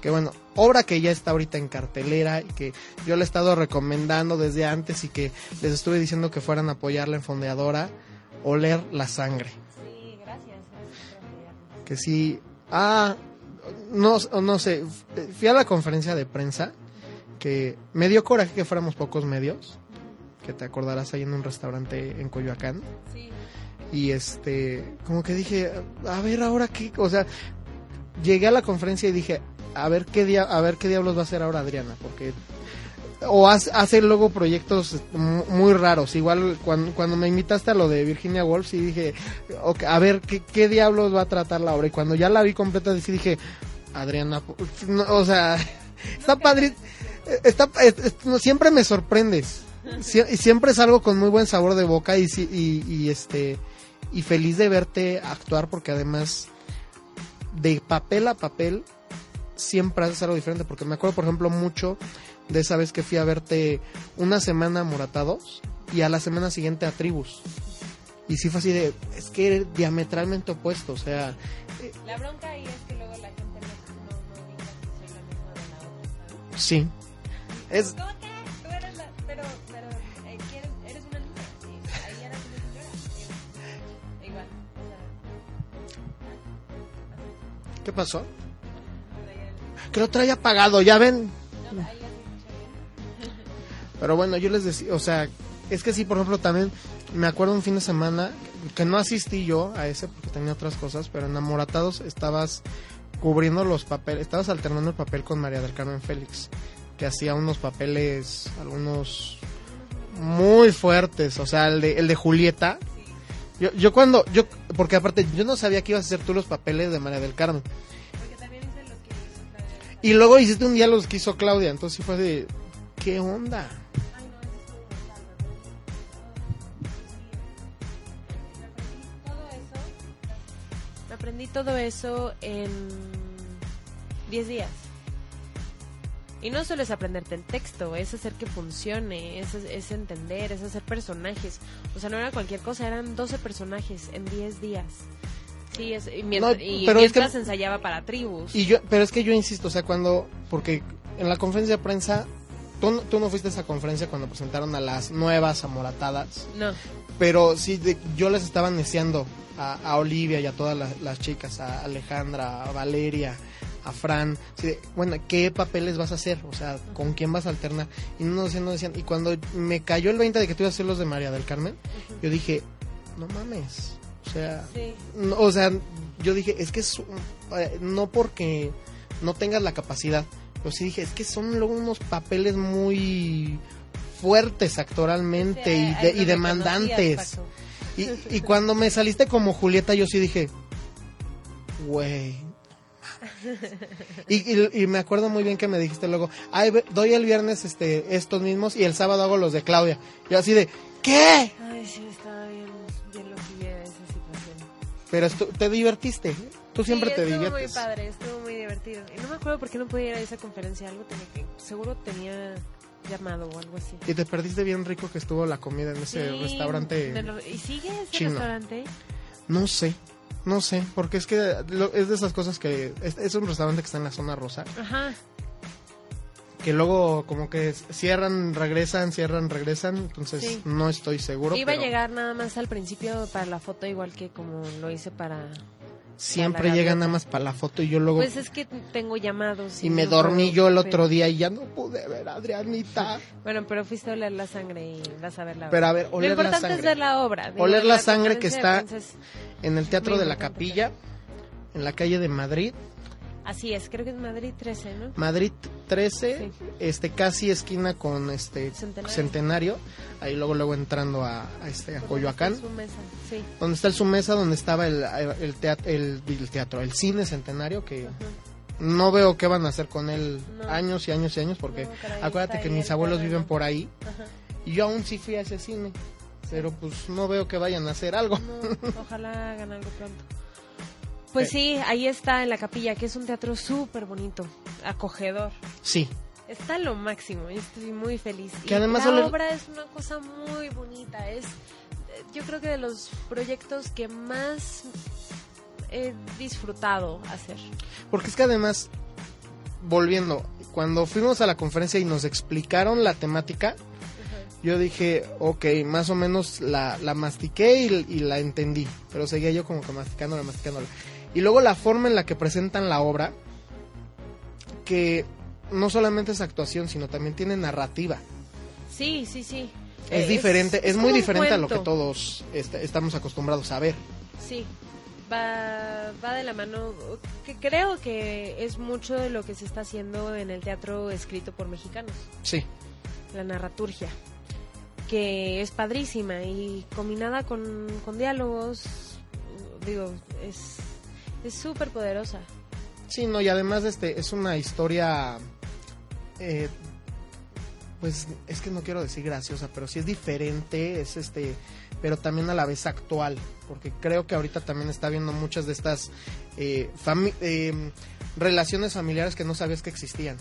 Que bueno, obra que ya está ahorita en cartelera y que yo le he estado recomendando desde antes y que les estuve diciendo que fueran a apoyarla en Fondeadora, Oler la Sangre. Sí, gracias. gracias. Que sí, ah, no, no sé, fui a la conferencia de prensa que me dio coraje que fuéramos pocos medios, que te acordarás ahí en un restaurante en Coyoacán. Sí. Y este, como que dije, a ver ahora qué, o sea, llegué a la conferencia y dije, a ver qué dia a ver qué diablos va a hacer ahora Adriana, porque o hace, hace luego proyectos mu- muy raros. Igual cuando, cuando me invitaste a lo de Virginia Woolf, sí dije, ok, a ver qué, qué diablos va a tratar la obra. Y cuando ya la vi completa, sí dije, Adriana, no, o sea, está padre, está, siempre me sorprendes. Sie- y siempre es algo con muy buen sabor de boca y, y, y, este y feliz de verte actuar porque además de papel a papel siempre haces algo diferente porque me acuerdo por ejemplo mucho de esa vez que fui a verte una semana a Moratados y a la semana siguiente a Tribus y sí fue así de es que eres diametralmente opuesto o sea La bronca ahí es que luego la gente no, no, no que soy la misma de la otra. ¿sabes? sí es ¿Cómo que? Tú eres la... Pero, pero, eh, ¿quieres- eres una niña. Sí, ahí señora. Sí. Igual. ¿qué pasó? que lo traía apagado ya ven no, ahí Pero bueno, yo les decía, o sea, Es que sí, por ejemplo, también me acuerdo un fin de semana que no asistí yo a ese porque tenía otras cosas, pero en Amoratados estabas cubriendo los papeles, estabas alternando el papel con María del Carmen Félix, que hacía unos papeles, algunos muy fuertes, o sea, el de, el de Julieta. Yo, yo cuando, yo, porque aparte yo no sabía que ibas a hacer tú los papeles de María del Carmen. Y luego hiciste un día los que hizo Claudia, entonces fue de, ¿qué onda? Aprendí todo eso en 10 días. Y no solo es aprenderte el texto, es hacer que funcione, es, es entender, es hacer personajes. O sea, no era cualquier cosa, eran 12 personajes en 10 días. Sí, es, y mientras, No, y pero es que- ensayaba para tribus. Y yo, pero es que yo insisto, o sea, cuando, porque en la conferencia de prensa, tú, tú no fuiste a esa conferencia cuando presentaron a las nuevas amoratadas, No, pero sí, de- yo les estaba neciando a, a Olivia y a todas las, las chicas, a Alejandra, a Valeria, a Fran, así de, bueno, ¿qué papeles vas a hacer? O sea, ¿con quién vas a alternar? Y no decían, no decían, y cuando me cayó el 20 de que tú ibas a hacer los de María del Carmen, yo dije, no mames, o sea, sí. no, o sea, yo dije, es que es eh, no porque no tengas la capacidad, pero sí dije, es que son luego unos papeles muy fuertes actoralmente Sí, y, de- y demandantes. Y, y cuando me saliste como Julieta, yo sí dije, güey. Y, y- y me acuerdo muy bien que me dijiste luego, Ay, doy el viernes este estos mismos y el sábado hago los de Claudia. Yo así de, ¿qué? Ay, sí, estaba bien, bien loquilla esa situación. Pero estu- te divertiste. Tú siempre Sí, te estuvo diviertes. muy padre, estuvo muy divertido. Y no me acuerdo por qué no podía ir a esa conferencia, algo tenía que... Seguro tenía llamado o algo así. Y te perdiste bien rico que estuvo la comida en ese Sí, restaurante. lo- ¿Y sigue ese chino. restaurante? No sé, no sé, porque es que lo- es de esas cosas que es, es un restaurante que está en la zona rosa, Ajá. que luego como que cierran, regresan, cierran, regresan, entonces Sí. no estoy seguro. Iba a pero llegar nada más al principio para la foto, igual que como lo hice para... Siempre llegan nada más para la foto y yo luego... Pues es que tengo llamados. y me dormí yo el otro día y ya no pude ver a Adrianita. Bueno, pero fuiste a oler la sangre y vas a ver la obra. Pero a ver, Lo oler la importante es ver la obra. digo, Oler la sangre que está- En el Teatro de la. Capilla, en la calle de Madrid, Así es, creo que es Madrid 13, ¿no? Madrid 13, Sí. este casi esquina con este Centenario. Centenario, ahí luego luego entrando a, a este a Coyoacán, mesa, Sí. donde está el su mesa donde estaba el, el teatro el, el teatro, el cine Centenario que no veo qué van a hacer con él No. años y años y años porque No, caray, acuérdate que mis el abuelos viven por ahí Ajá. y yo aún sí fui a ese cine, pero pues no veo que vayan a hacer algo. No, ojalá hagan algo pronto. Pues sí, ahí está en la capilla, que es un teatro súper bonito, acogedor. Sí, Está lo máximo, y estoy muy feliz. Que y además la obra es una cosa muy bonita, es eh, yo creo que de los proyectos que más he disfrutado hacer. Porque es que además, volviendo, cuando fuimos a la conferencia y nos explicaron la temática, yo dije, ok, más o menos la, la mastiqué y, y la entendí, pero seguía yo como que masticándola, masticándola. Y luego la forma en la que presentan la obra, que no solamente es actuación, sino también tiene narrativa. Sí, sí, sí. Es, Eh, diferente, es, muy diferente a lo que todos estamos acostumbrados a ver. Sí, va, va de la mano, que creo que es mucho de lo que se está haciendo en el teatro escrito por mexicanos, Sí, la narraturgia, que es padrísima y combinada con, con diálogos, digo, es es súper poderosa. Sí, no, y además este es una historia, eh, pues es que no quiero decir graciosa, pero sí es diferente, es este, pero también a la vez actual, porque creo que ahorita también está viendo muchas de estas eh, fami- eh, relaciones familiares que no sabías que existían.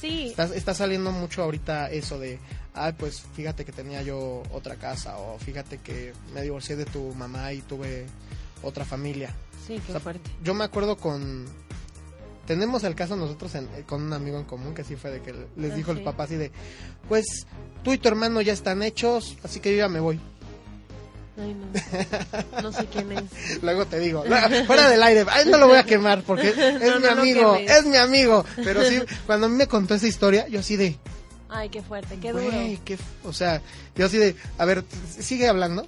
Sí, Está, está saliendo mucho ahorita eso de, ay, pues fíjate que tenía yo otra casa, o fíjate que me divorcié de tu mamá y tuve otra familia. Sí, qué O sea, fuerte. Yo me acuerdo con... Tenemos el caso nosotros en- con un amigo en común que sí fue de que les Ah, dijo sí. el papá así de, pues tú y tu hermano ya están hechos, así que yo ya me voy. Ay, no, no sé quién es. Luego te digo, "No, fuera del aire, ay, no lo voy a quemar porque es No, mi no amigo, es mi amigo. Pero sí, cuando a mí me contó esa historia, yo así de, Ay, qué fuerte, qué duro. Qué o sea, yo así de, a ver, sigue hablando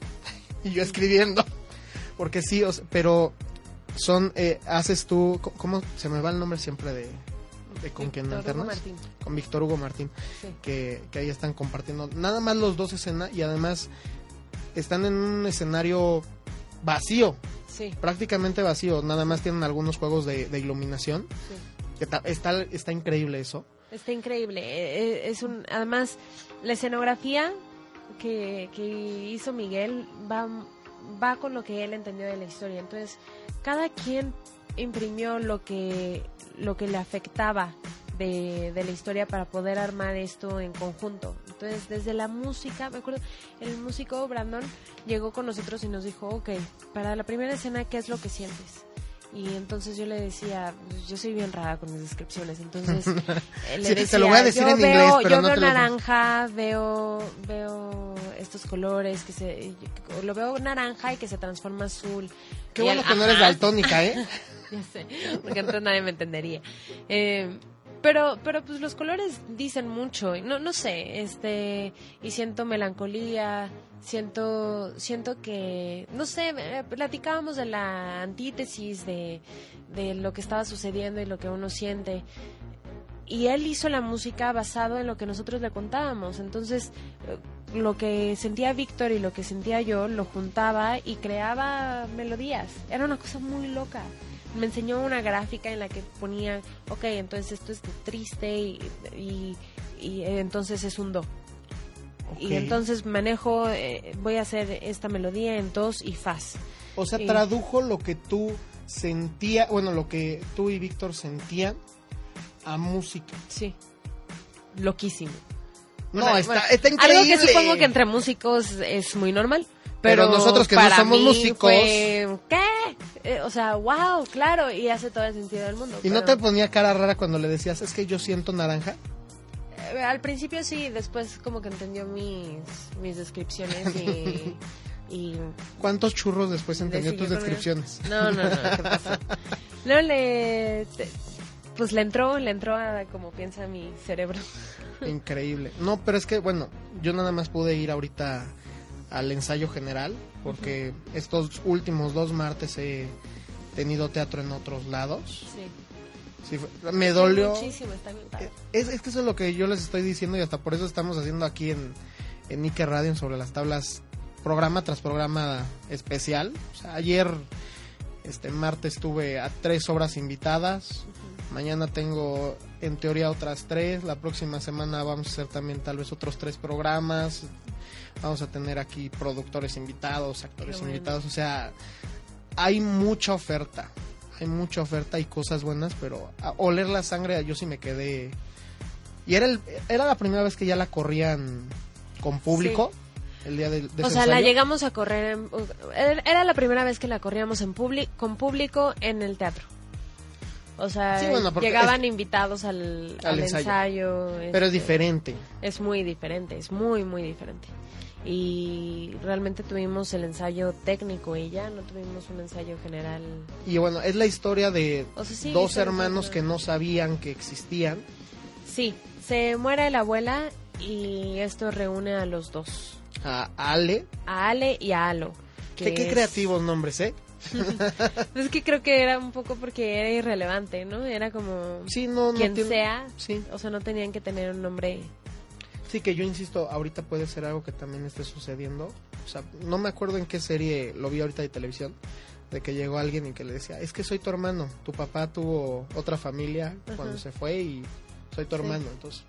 y yo escribiendo, porque sí, o sea, pero son, eh, haces tú, ¿cómo se me va el nombre siempre de, de con quien alternas? Con Víctor Hugo Martín, Sí. que, que ahí están compartiendo nada más los dos escenas y además están en un escenario vacío, Sí, prácticamente vacío, nada más tienen algunos juegos de, de iluminación, sí. ta- está, está increíble eso. Está increíble. eh, eh, Es un, además, la escenografía que, que hizo Miguel va, va con lo que él entendió de la historia. Entonces, cada quien imprimió lo que, lo que le afectaba de, de la historia para poder armar esto en conjunto. Entonces, desde la música, me acuerdo, el músico Brandon llegó con nosotros y nos dijo, ok, para la primera escena, ¿qué es lo que sientes? Y entonces yo le decía, yo soy bien rara con mis descripciones, entonces eh, le Sí, te decía, lo voy a decir yo en veo, inglés, pero yo no veo te lo- naranja, veo, veo estos colores que se, lo veo naranja y que se transforma azul. Qué Y bueno él, que no eres daltónica, ¿eh? Ya sé, porque entonces nadie me entendería. Eh, pero, pero pues los colores dicen mucho, no, no sé, este, y siento melancolía, siento, siento que, no sé, platicábamos de la antítesis de, de lo que estaba sucediendo y lo que uno siente. Y él hizo la música basado en lo que nosotros le contábamos. Entonces, eh, lo que sentía Víctor y lo que sentía yo lo juntaba y creaba melodías. Era una cosa muy loca. Me enseñó una gráfica en la que ponía, ok, entonces esto es triste y, y, entonces es un do. Y entonces manejo, eh, voy a hacer esta melodía en dos y fas. O sea, tradujo lo que tú sentía, bueno, lo que tú y Víctor sentían a música. Sí. Loquísimo. No, Bueno, está, bueno, está increíble. Algo que supongo que entre músicos es muy normal. Pero Pero, nosotros que no somos músicos- fue, ¿Qué? Eh, o sea, wow, claro, y hace todo el sentido del mundo. ¿Y no te ponía cara rara cuando le decías, es que yo siento naranja? Al principio sí, después como que entendió mis, mis descripciones y... y ¿Cuántos churros después entendió tus descripciones? No, no, no, ¿qué pasó? No, le... te- pues le entró, le entró a como piensa mi cerebro. Increíble. No, pero es que, bueno, yo nada más pude ir ahorita al ensayo general, porque estos últimos dos martes he tenido teatro en otros lados. Sí. Sí, me dolió. Muchísimo, está bien padre. Es, es que eso es lo que yo les estoy diciendo y hasta por eso estamos haciendo aquí en, en Ike Radio en sobre las tablas, programa tras programa especial. O sea, ayer, este martes, tuve a tres obras invitadas. Mañana tengo en teoría otras tres. La próxima semana vamos a hacer también tal vez otros tres programas. Vamos a tener aquí productores invitados, actores bueno. invitados. O sea, hay mucha oferta. Hay mucha oferta y cosas buenas, pero a oler la sangre yo sí me quedé. Y era, el, era la primera vez que ya la corrían con público. El día del de O sea, la llegamos a correr. en- era la primera vez que la corríamos en public, con público en el teatro. O sea, Sí, bueno, porque llegaban es- invitados al, al al ensayo. ensayo. Pero es este, diferente. Es muy diferente, es muy, muy diferente. Y realmente tuvimos el ensayo técnico y ya no tuvimos un ensayo general. Y bueno, es la historia de O sea, sí, dos hermanos que no sabían que existían. Sí, se muere la abuela y esto reúne a los dos. A Ale. A Ale y a Alo. Qué, que qué es- creativos nombres, ¿eh? Es que creo que era un poco porque era irrelevante, ¿no? Era como Sí, no, no quien tiene- sea, Sí, o sea, no tenían que tener un nombre. Sí que yo insisto, ahorita puede ser algo que también esté sucediendo. O sea, no me acuerdo en qué serie lo vi ahorita de televisión, de que llegó alguien y que le decía, es que soy tu hermano, tu papá tuvo otra familia cuando se fue y soy tu Sí. hermano. Entonces,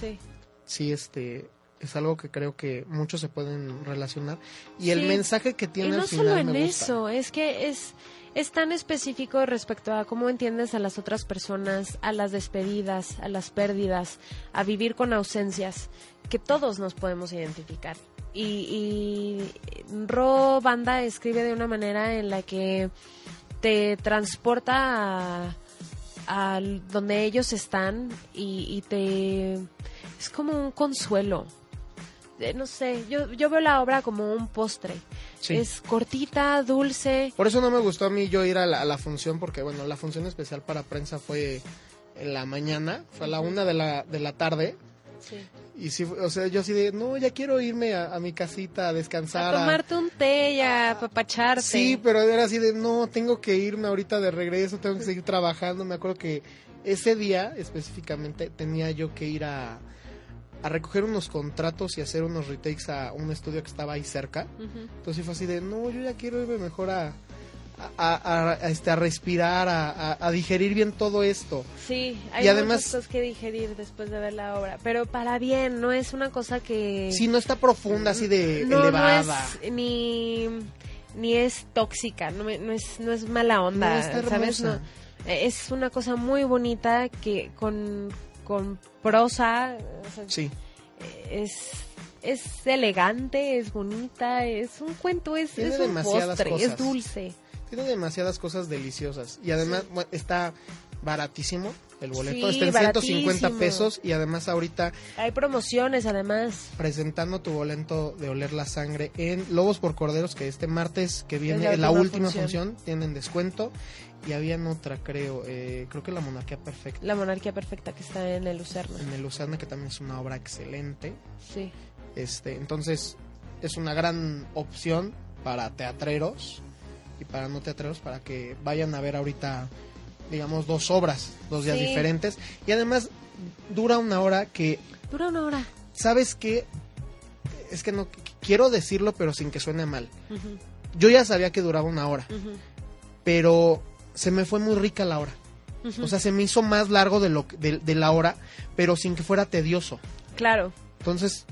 Sí. sí, este, es algo que creo que muchos se pueden relacionar. Y el mensaje que Y tiene no al final solo en me gusta. eso, es que es es tan específico respecto a cómo entiendes a las otras personas, a las despedidas, a las pérdidas, a vivir con ausencias, que todos nos podemos identificar. Y, y Ro Banda escribe de una manera en la que te transporta a, donde ellos están y te es como un consuelo. Eh, no sé, yo, yo veo la obra como un postre. Sí. Es cortita, dulce. Por eso no me gustó a mí yo ir a la, a la función, porque bueno, la función especial para prensa fue en la mañana, fue a la una de la, de la tarde, Sí. Y sí, o sea, yo así de, no, ya quiero irme a, a mi casita a descansar. A tomarte un té y a apapacharte. Sí, pero era así de, no, tengo que irme ahorita de regreso, tengo que seguir trabajando. Me acuerdo que ese día específicamente tenía yo que ir a, a recoger unos contratos y hacer unos retakes a un estudio que estaba ahí cerca. Ujú. Entonces sí fue así de, no, yo ya quiero irme mejor a, a, a- a, este, a respirar, a, digerir bien todo esto. Sí, hay Y además- muchas cosas que digerir después de ver la obra, pero para bien, no es una cosa que... Sí, no está profunda, así de no, elevada. No es ni, ni es tóxica, no, no es, no es mala onda, No, está ¿sabes? No, eh, es una cosa muy bonita que con, con prosa o sea, Sí, es, es elegante, es bonita, es un cuento, es, Tiene es un demasiadas postre, cosas. es dulce. tiene demasiadas cosas deliciosas. Y además bueno, está baratísimo el boleto. Sí, está en 150 baratísimo. pesos. Y además ahorita Hay promociones además. presentando tu boleto de oler la sangre en Lobos por Corderos, que este martes que viene, la la, última última función. función. tienen descuento. Y habían otra, creo, eh, creo que La Monarquía Perfecta, La monarquía perfecta que está en el Lucerna. en el Lucerna, que también es una obra excelente. Sí. Este, entonces, es una gran opción para teatreros y para no teatreros para que vayan a ver ahorita, digamos, dos obras, dos días Sí. diferentes. Y además, dura una hora que, Dura una hora. ¿sabes qué? Es que no qu- quiero decirlo, pero sin que suene mal. Yo ya sabía que duraba una hora, pero se me fue muy rica la hora. O sea, se me hizo más largo de, lo, de, de la hora, pero sin que fuera tedioso. claro. Entonces,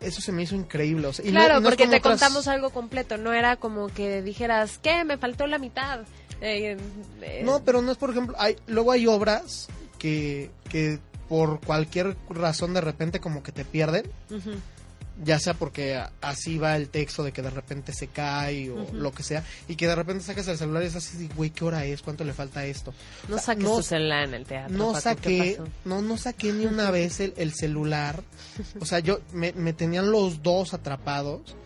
eso se me hizo increíble. o sea, y no- claro, y no es porque te otras- contamos algo completo, no era como que dijeras, ¿qué? Me faltó la mitad. Eh, eh, No, pero no es, por ejemplo, hay, luego hay obras que, que por cualquier razón de repente como que te pierden, ya sea porque así va el texto de que de repente se cae o lo que sea, y que de repente sacas el celular y es así, güey, ¿qué hora es? ¿Cuánto le falta a esto? No O sea, saques no- tu celular en el teatro. No Paco, ¿qué saqué, no, no saqué ni una vez el, el celular. O sea, yo me, me tenían los dos atrapados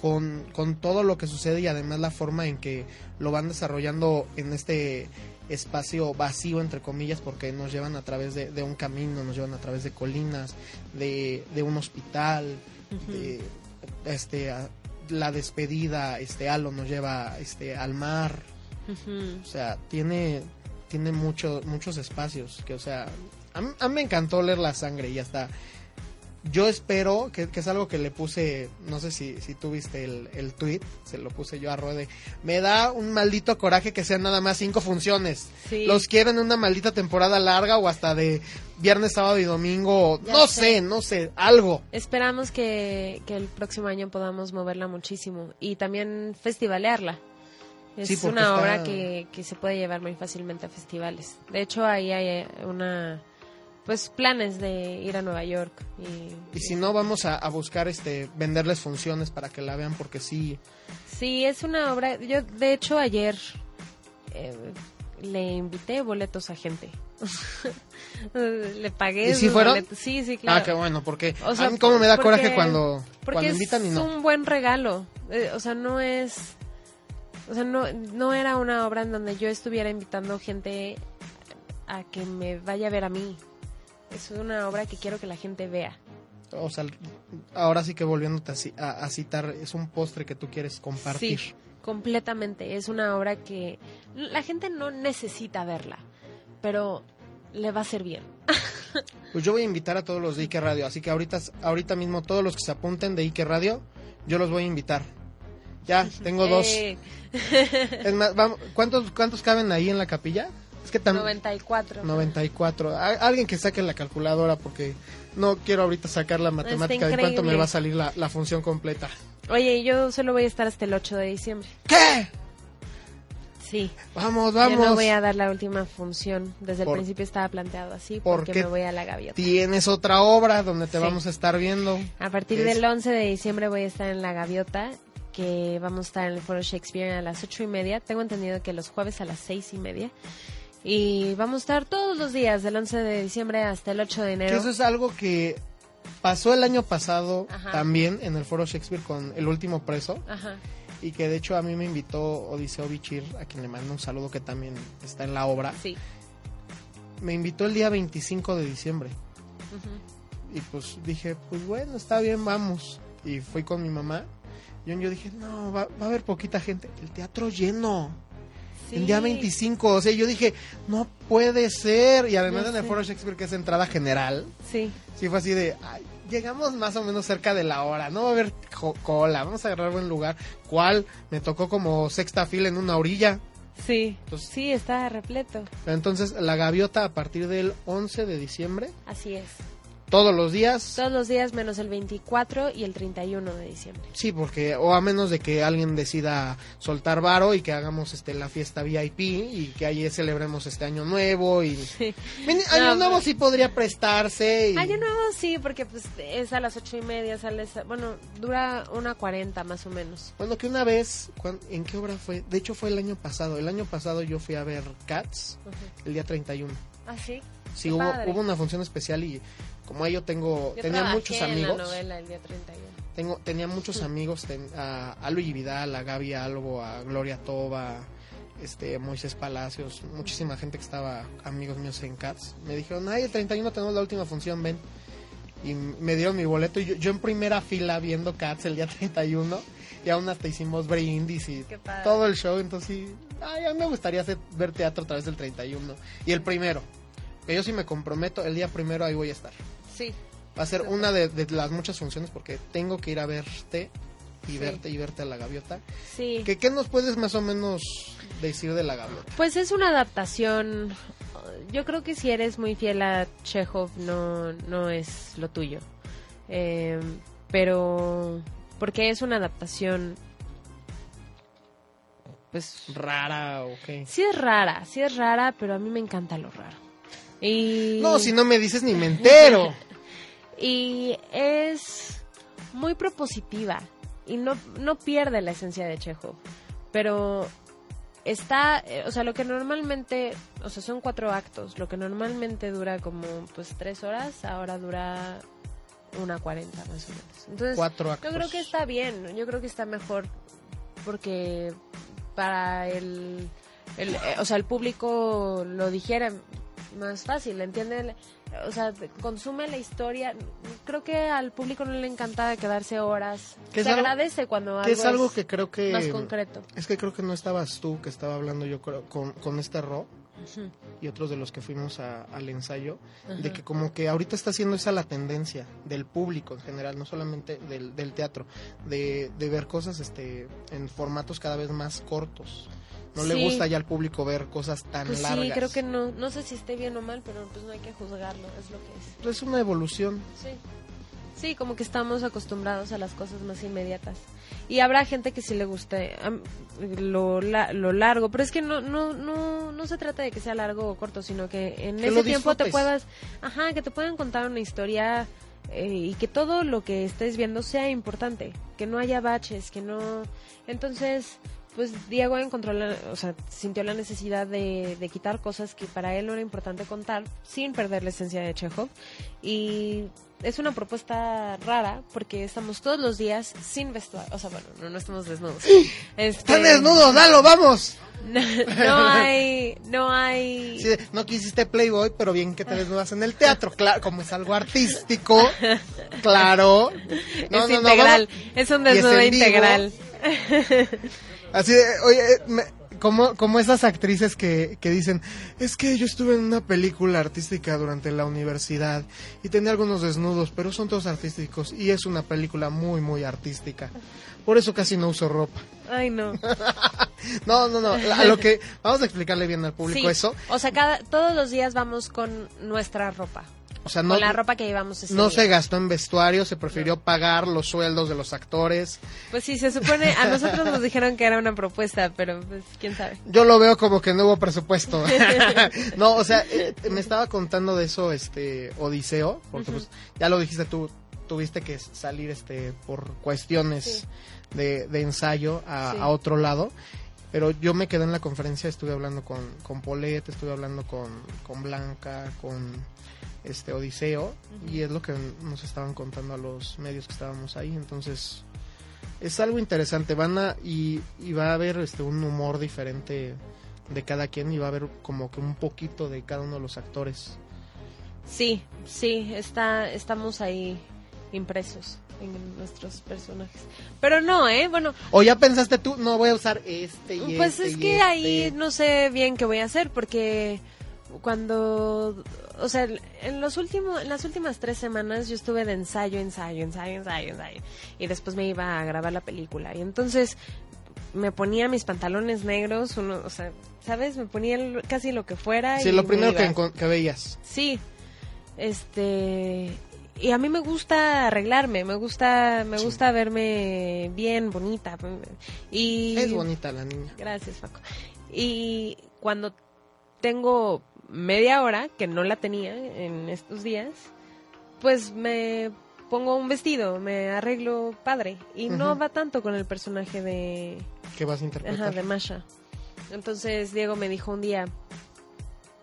con, con todo lo que sucede y además la forma en que lo van desarrollando en este espacio vacío, entre comillas, porque nos llevan a través de, de un camino, nos llevan a través de colinas, de, de un hospital, de este a- la despedida, este Halo nos lleva este al mar, o sea, tiene, tiene mucho, muchos espacios que, o sea, a a mí me encantó leer la sangre y hasta yo espero, que, que es algo que le puse, no sé si, si tú viste el, el tweet, se lo puse yo a Rode, me da un maldito coraje que sean nada más cinco funciones. Sí. Los quieren una maldita temporada larga o hasta de viernes, sábado y domingo, Ya no sé. sé, no sé, algo. Esperamos que, que el próximo año podamos moverla muchísimo y también festivalearla. Es Sí, una está- obra que, que se puede llevar muy fácilmente a festivales. De hecho, ahí hay eh, una pues planes de ir a Nueva York y, Y si no, vamos a, a buscar este venderles funciones para que la vean porque sí, Sí, es una obra. Yo, de hecho, ayer eh, le invité boletos a gente. le pagué. ¿Y sus fueron? boletos. Sí, sí, claro. Ah, qué bueno, porque O sea, a mí como me da porque- coraje cuando, cuando es invitan y no. un buen regalo. Eh, o sea, no es. O sea, no, no era una obra en donde yo estuviera invitando gente a que me vaya a ver a mí. Es una obra que quiero que la gente vea. O sea, ahora sí que volviéndote a, ci- a- a citar, es un postre que tú quieres compartir. Sí, completamente. Es una obra que la gente no necesita verla, pero le va a ser bien. Pues yo voy a invitar a todos los de Ike Radio, así que ahorita, ahorita mismo todos los que se apunten de Ike Radio, yo los voy a invitar. Ya, tengo dos. Eh, Es más, vamos, ¿cuántos, ¿cuántos caben ahí en la capilla? Es que también... 94. 94. A- alguien que saque la calculadora porque no quiero ahorita sacar la matemática de cuánto me va a salir la, la función completa. Oye, yo solo voy a estar hasta el 8 de diciembre. ¿Qué? Sí. Vamos, Yo vamos. no voy a dar la última función. Desde el principio estaba planteado así ¿Por porque me voy a la gaviota. Tienes otra obra donde te Sí. vamos a estar viendo. A partir Es- del 11 de diciembre voy a estar en la gaviota, que vamos a estar en el Foro Shakespeare a las ocho y media. Tengo entendido que los jueves a las seis y media. Y vamos a estar todos los días, del 11 de diciembre hasta el 8 de Que enero. eso es algo que pasó el año pasado Ajá. también en el Foro Shakespeare con El Último Preso. Ajá. Y que de hecho a mí me invitó Odiseo Bichir, a quien le mando un saludo que también está en la obra. Sí. Me invitó el día 25 de diciembre. Y pues dije, pues bueno, está bien, vamos. Y fui con mi mamá. Y yo dije, no, va, va a haber poquita gente. El teatro lleno. El día 25, o sea, yo dije, no puede ser. Y además en el. Foro Shakespeare, que es entrada general, Sí. sí fue así de, ay, llegamos más o menos cerca de la hora, no va a haber cola, vamos a agarrar buen lugar. ¿Cuál? Me tocó como sexta fila en una orilla. Sí. Entonces- sí, está repleto. Entonces, la gaviota a partir del 11 de diciembre, Así es. Todos los días. Todos los días menos el 24 y el 31 de diciembre. Sí, porque, o a menos de que alguien decida soltar varo y que hagamos este la fiesta VIP y que ahí celebremos este año nuevo y... Ven, año No, nuevo pero- sí podría prestarse y... Año nuevo sí, porque pues es a las ocho y media, sales, a- bueno, dura una cuarenta más o menos. Bueno, que una vez, ¿cuán- ¿en qué obra fue? De hecho fue el año pasado. El año pasado yo fui a ver Cats el día 31. Ah, sí. Sí, hubo, hubo una función especial y como yo tengo, Yo tenía muchos en amigos. la novela el día 31. Tengo, tenía muchos amigos, ten- a, a Luigi Vidal, a Gaby Albo, a Gloria Toba, este, Moisés Palacios, muchísima gente que estaba, amigos míos en Cats. Me dijeron, ay, el 31 tenemos la última función, ven. Y me dieron mi boleto y yo, yo en primera fila viendo Cats el día 31 y aún hasta hicimos brindis y todo el show, entonces sí, ay, a mí me gustaría hacer, ver teatro a través del 31 y el primero. Que yo sí me comprometo, el día primero ahí voy a estar. Sí. Va a ser una de, de las muchas funciones porque tengo que ir a verte y Sí. verte y verte a la gaviota. Sí. ¿Qué, ¿Qué nos puedes más o menos decir de la gaviota? Pues es una adaptación. Yo creo que si eres muy fiel a Chekhov no, no es lo tuyo. Eh, pero porque es una adaptación pues ¿Rara o qué? sí es rara, sí es rara, pero a mí me encanta lo raro. Y No, si no me dices ni me entero. y es muy propositiva y no, no pierde la esencia de Chekhov, pero está, eh, o sea, lo que normalmente, o sea, son cuatro actos, lo que normalmente dura como pues tres horas, ahora dura una cuarenta más o menos. Entonces, Cuatro actos. yo creo que está bien, yo creo que está mejor porque para el, el, eh, o sea, el público lo dijera más fácil, ¿entiende? O sea, consume la historia. Creo que al público no le encanta quedarse horas. Que Se algo- agradece cuando Que es algo es que creo que... más concreto. Es que creo que no estabas tú, que estaba hablando yo creo, con, con este Ro y otros de los que fuimos a- al ensayo, de que como que ahorita está siendo esa la tendencia del público en general, no solamente del, del teatro, de, de ver cosas este en formatos cada vez más cortos. No le gusta ya al público ver cosas tan Pues largas. sí, creo que no. No sé si esté bien o mal, pero pues no hay que juzgarlo, es lo que es. Pues Es una evolución. Sí. Sí, como que estamos acostumbrados a las cosas más inmediatas. Y habrá gente que sí le guste lo, la- lo largo, pero es que no, no, no, no se trata de que sea largo o corto, sino que en Que ese tiempo te puedas, ajá, que te puedan contar una historia eh, y que todo lo que estés viendo sea importante, que no haya baches, que no, entonces, pues Diego encontró, la, o sea, sintió la necesidad de, de quitar cosas que para él no era importante contar, sin perder la esencia de Chekhov, y es una propuesta rara porque estamos todos los días sin vestuario, o sea, bueno, no, no estamos desnudos. Este, ¡Están desnudos! ¡Dalo, vamos! No, no hay, no hay. Sí, no quisiste Playboy, pero bien que te desnudas en el teatro, claro, como es algo artístico, claro. No, es no, integral, vamos- es un es desnudo integral. Así de, oye, eh, me- como, como esas actrices que, que dicen, es que yo estuve en una película artística durante la universidad y tenía algunos desnudos, pero son todos artísticos y es una película muy, muy artística. Por eso casi no uso ropa. Ay, no. No, no, no, a lo que, vamos a explicarle bien al público Sí, eso. O sea, cada, todos los días vamos con nuestra ropa. O sea, no, con la ropa que llevamos ese no día. se gastó en vestuario, se prefirió pagar los sueldos de los actores. Pues sí, se supone, a nosotros nos dijeron que era una propuesta, pero pues quién sabe. Yo lo veo como que no hubo presupuesto. no, o sea, eh, me estaba contando de eso este Odiseo, porque pues ya lo dijiste tú, tuviste que salir este por cuestiones Sí. de, de ensayo a, Sí. a otro lado. Pero yo me quedé en la conferencia, estuve hablando con, con Paulette, estuve hablando con, con Blanca, con este Odiseo, y es lo que nos estaban contando a los medios que estábamos ahí. Entonces, es algo interesante. Van a, y, y va a haber este un humor diferente de cada quien, y va a haber como que un poquito de cada uno de los actores. Sí, sí, está, estamos ahí impresos en nuestros personajes. Pero no, ¿eh? Bueno, ¿O ya pensaste tú, no voy a usar este y pues este es y que este"? ahí no sé bien qué voy a hacer porque cuando, o sea, en los últimos, en las últimas tres semanas yo estuve de ensayo, ensayo, ensayo, ensayo, ensayo, y después me iba a grabar la película y entonces me ponía mis pantalones negros, uno, o sea, sabes, me ponía el- casi lo que fuera. Sí, y lo me primero que, que veías. Sí, este y a mí me gusta arreglarme, me gusta, me Sí. gusta verme bien, bonita y Es bonita la niña. Gracias, Paco. Y cuando tengo media hora, que no la tenía en estos días, pues me pongo un vestido, me arreglo padre. Y no va tanto con el personaje de, que vas a interpretar. ajá, de Masha. Entonces Diego me dijo un día,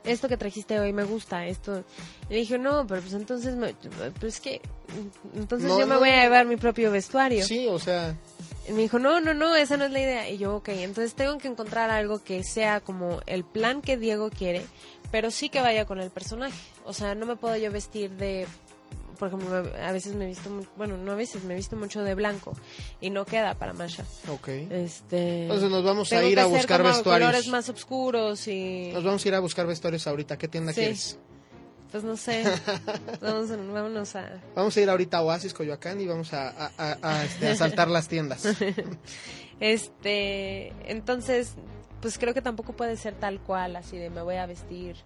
esto que trajiste hoy me gusta, esto. Y le dije, no, pero pues entonces, me- pues que, entonces No, yo me no. voy a llevar mi propio vestuario. Sí, o sea, Y me dijo, no, no, no, esa no es la idea. Y yo, ok, entonces tengo que encontrar algo que sea como el plan que Diego quiere, pero sí que vaya con el personaje. O sea, no me puedo yo vestir de, por ejemplo, a veces me he visto, bueno, no a veces, me he visto mucho de blanco y no queda para Masha. ok. Este, Entonces nos vamos a ir a buscar como vestuarios. colores más oscuros y, Nos vamos a ir a buscar vestuarios ahorita. ¿Qué tienda Sí. quieres? pues no sé, vamos, a- vámonos a... Vamos a ir ahorita a Oasis, Coyoacán y vamos a, a, a- a, este, a saltar las tiendas. Este, entonces, pues creo que tampoco puede ser tal cual, así de me voy a vestir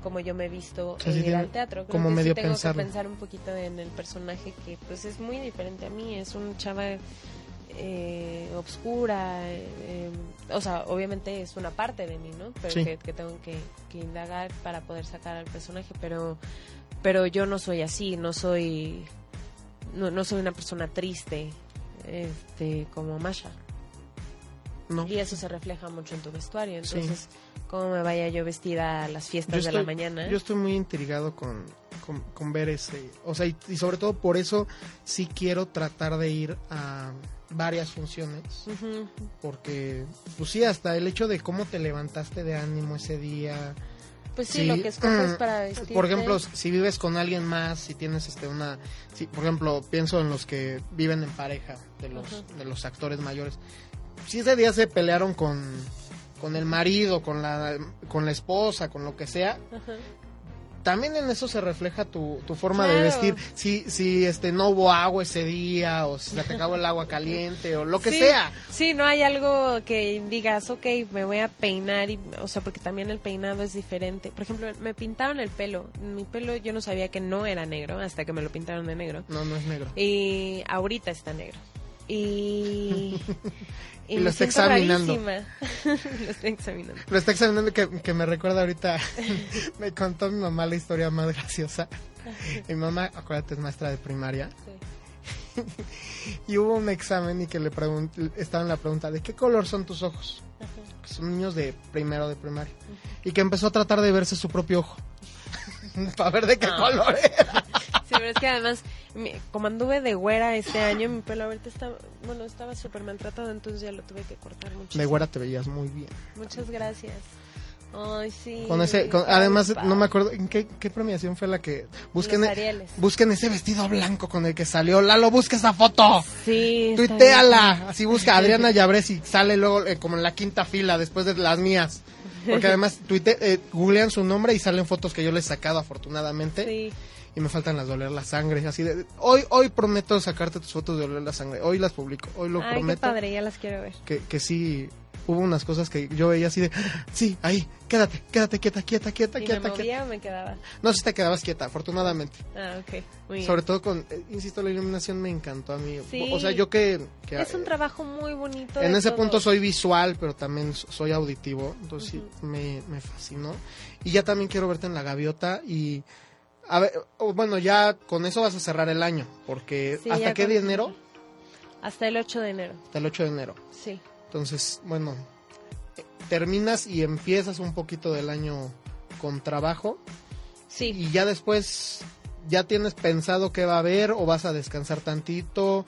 como yo me he visto Sí, e sí, ir al teatro. Creo como que sí medio tengo pensarlo. que pensar un poquito en el personaje que pues es muy diferente a mí, es un chava eh, obscura, eh, eh, o sea, obviamente es una parte de mí, ¿no? Pero Sí. que, que tengo que, que indagar para poder sacar al personaje, pero pero yo no soy así, no soy no, no soy una persona triste, este, como Masha. ¿No? Y eso se refleja mucho en tu vestuario. Sí. Entonces, ¿cómo me vaya yo vestida a las fiestas de la mañana? yo estoy muy intrigado con, con, con ver ese. O sea, y, y sobre todo por eso sí quiero tratar de ir a varias funciones. Porque, pues sí, hasta el hecho de cómo te levantaste de ánimo ese día. Pues sí, Sí. lo que escoges para vestirte. Por ejemplo, si vives con alguien más, si tienes este una, si, por ejemplo, pienso en los que viven en pareja de los Ajá. de los actores mayores. Si ese día se pelearon con con el marido, con la con la esposa, con lo que sea, Ajá. también en eso se refleja tu, tu forma de vestir. Si si este no hubo agua ese día o si se te acabó el agua caliente o lo que Sí, sea. Sí, no hay algo que digas, ok, me voy a peinar, y, o sea, porque también el peinado es diferente. Por ejemplo, me pintaron el pelo. Mi pelo yo no sabía que no era negro hasta que me lo pintaron de negro. No, no es negro. Y ahorita está negro. Y, Y lo está examinando. lo estoy examinando. Lo está examinando que, que me recuerda ahorita. me contó mi mamá la historia más graciosa. Mi mamá, acuérdate, es maestra de primaria. Sí. Y hubo un examen y que le estaba en la pregunta de qué color son tus ojos. Que son niños de primero de primaria. Y que empezó a tratar de verse su propio ojo. Para ver de qué Ah. color era. Pero es que además, como anduve de güera este año, mi pelo ahorita está, bueno, estaba súper maltratado, entonces ya lo tuve que cortar mucho. De güera te veías muy bien. Muchas gracias. Ay, sí. Con ese, con- además, no me acuerdo, ¿en qué, qué premiación fue la que... Busquen, e- busquen ese vestido blanco con el que salió. Lalo, busca esa foto. Sí. Tuiteala, así busca Adriana Llabrés y sale luego eh, como en la quinta fila después de las mías. Porque además tuite, eh, googlean su nombre y salen fotos que yo les he sacado afortunadamente. Sí. Y me faltan las de oler la sangre. Así de, hoy, hoy prometo sacarte tus fotos de oler la sangre. Hoy las publico. Hoy lo Ay, qué prometo. padre, ya las quiero ver. Que, que sí, hubo unas cosas que yo veía así de, sí, ahí, quédate, quédate, quieta, quieta, quieta, ¿Y me quieta, quieta. movía o me quedaba? No, si te quedabas quieta, afortunadamente. Ah, ok. Muy bien. Sobre todo con, eh, insisto, la iluminación me encantó a mí. Sí. O sea, yo que... que, Es un trabajo muy bonito. En ese todo. punto soy visual, pero también so- soy auditivo, entonces sí, me, me fascinó. Y ya también quiero verte en La Gaviota y... A ver, bueno, ya con eso vas a cerrar el año, porque Sí, ¿hasta qué con de enero? Hasta el 8 de enero. Hasta el 8 de enero. Sí. Entonces, bueno, terminas y empiezas un poquito del año con trabajo Sí. y ya después ya tienes pensado qué va a haber o vas a descansar tantito.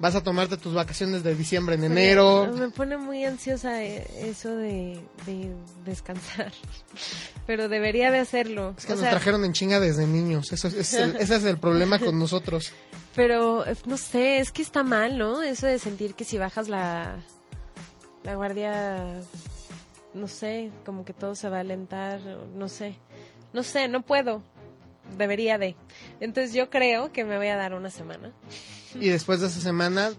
Vas a tomarte tus vacaciones de diciembre en enero. Me pone muy ansiosa eh, eso de, de descansar, pero debería de hacerlo. Es que O nos sea, trajeron en chinga desde niños, eso, es- el- ese es el problema con nosotros. Pero eh, no sé, es que está mal, ¿no? Eso de sentir que si bajas la, la guardia, no sé, como que todo se va a alentar, no sé. No sé, no puedo. Debería de. Entonces yo creo que me voy a dar una semana. Y después de esa semana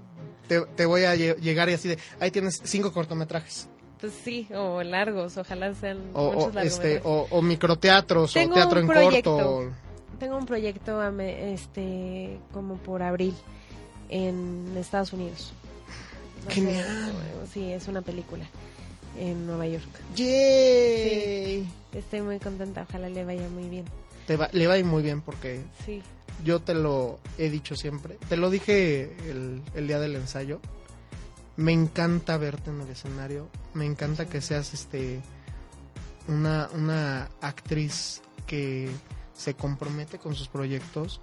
te, te voy a lle- llegar y así de, ahí tienes cinco cortometrajes. Pues sí, o largos, ojalá sean O, muchos o, este, o, o microteatros, Tengo o teatro en proyecto. corto. Tengo un proyecto a me- este como por abril en Estados Unidos. Ser- Genial. sí, es una película en Nueva York. ¡Yay! Estoy muy contenta, ojalá le vaya muy bien. Te va- le va a ir muy bien porque Sí, yo te lo he dicho siempre. Te lo dije el, el día del ensayo. Me encanta verte en el escenario. Me encanta que seas este una, una actriz que se compromete con sus proyectos,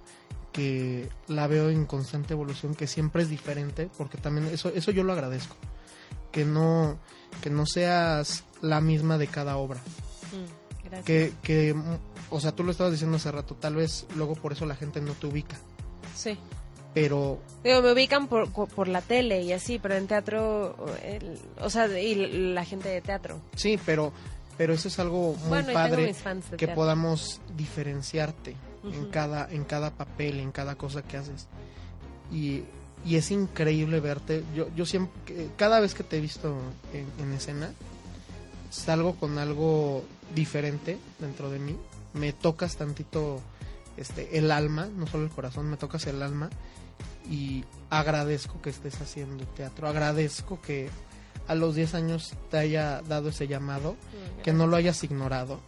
que la veo en constante evolución, que siempre es diferente, porque también eso, eso yo lo agradezco. Que no, que no seas la misma de cada obra Mm, gracias. que, que, mm, o sea, tú lo estabas diciendo hace rato, tal vez luego por eso la gente no te ubica, Sí. pero Digo, me ubican por, por la tele y así, pero en teatro, el- o sea, y la gente de teatro. sí, pero, pero eso es algo muy bueno, padre que teatro. podamos diferenciarte en cada, en cada papel, en cada cosa que haces. Y, y es increíble verte. Yo, yo siempre, que- cada vez que te he visto en, en escena, salgo con algo diferente dentro de mí. Me tocas tantito este, el alma, no solo el corazón, me tocas el alma. Y agradezco que estés haciendo teatro. Agradezco que a los 10 años te haya dado ese llamado, que no lo hayas ignorado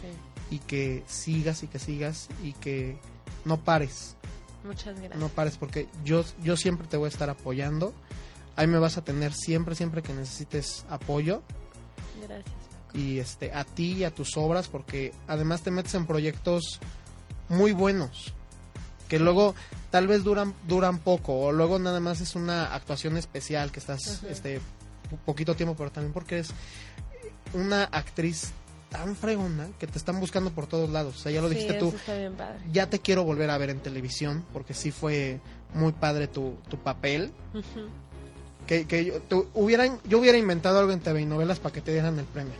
Sí. y que sigas y que sigas y que no pares, Muchas gracias. no pares porque yo yo siempre te voy a estar apoyando. Ahí me vas a tener siempre siempre que necesites apoyo. Y este a ti y a tus obras porque además te metes en proyectos muy buenos que luego tal vez duran duran poco o luego nada más es una actuación especial que estás Ajá. este po- poquito tiempo pero también porque eres una actriz tan fregona que te están buscando por todos lados o sea ya lo Sí, dijiste tú está bien padre. ya te quiero volver a ver en televisión porque sí fue muy padre tu, tu papel que, que yo, tú hubieran, yo hubiera inventado algo en TV y novelas para que te dieran el premio.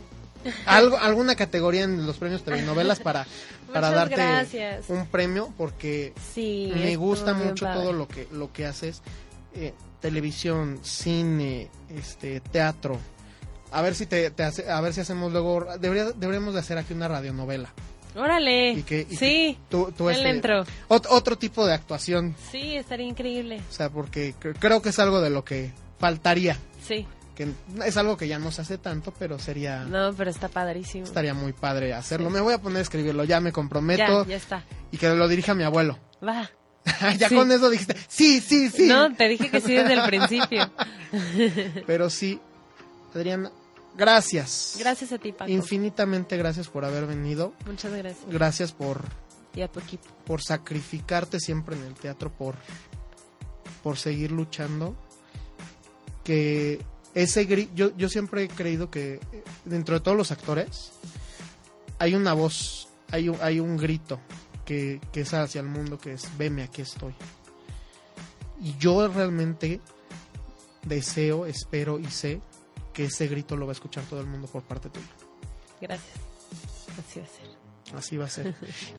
Algo, alguna categoría en los premios TV y novelas para, para Muchas darte gracias. un premio porque Sí, me gusta mucho padre. todo lo que, lo que haces. eh, televisión, cine, este, teatro. A ver si te, te hace- a ver si hacemos luego, debería, deberíamos de hacer aquí una radionovela. Órale. Y que, y sí, que tú, tú, él este, otro tipo de actuación. Sí, estaría increíble. O sea, porque cre- creo que es algo de lo que faltaría. Sí. Que es algo que ya no se hace tanto, pero sería No, pero está padrísimo. estaría muy padre hacerlo. Sí. Me voy a poner a escribirlo, ya me ya, comprometo ya está. y que lo dirija mi abuelo. Va. ya Sí. con eso dijiste, sí, sí, sí. No, te dije que sí desde el principio. Pero sí, Adriana, gracias. Gracias a ti, Paco. Infinitamente gracias por haber venido. Muchas gracias. Gracias por Y a tu equipo. por sacrificarte siempre en el teatro, por por seguir luchando. Que ese gri- yo yo siempre he creído que eh, dentro de todos los actores hay una voz, hay un, hay un grito que, que es hacia el mundo, que es veme, aquí estoy. Y yo realmente deseo, espero y sé que ese grito lo va a escuchar todo el mundo por parte tuya. Gracias. Así va a ser. Así va a ser.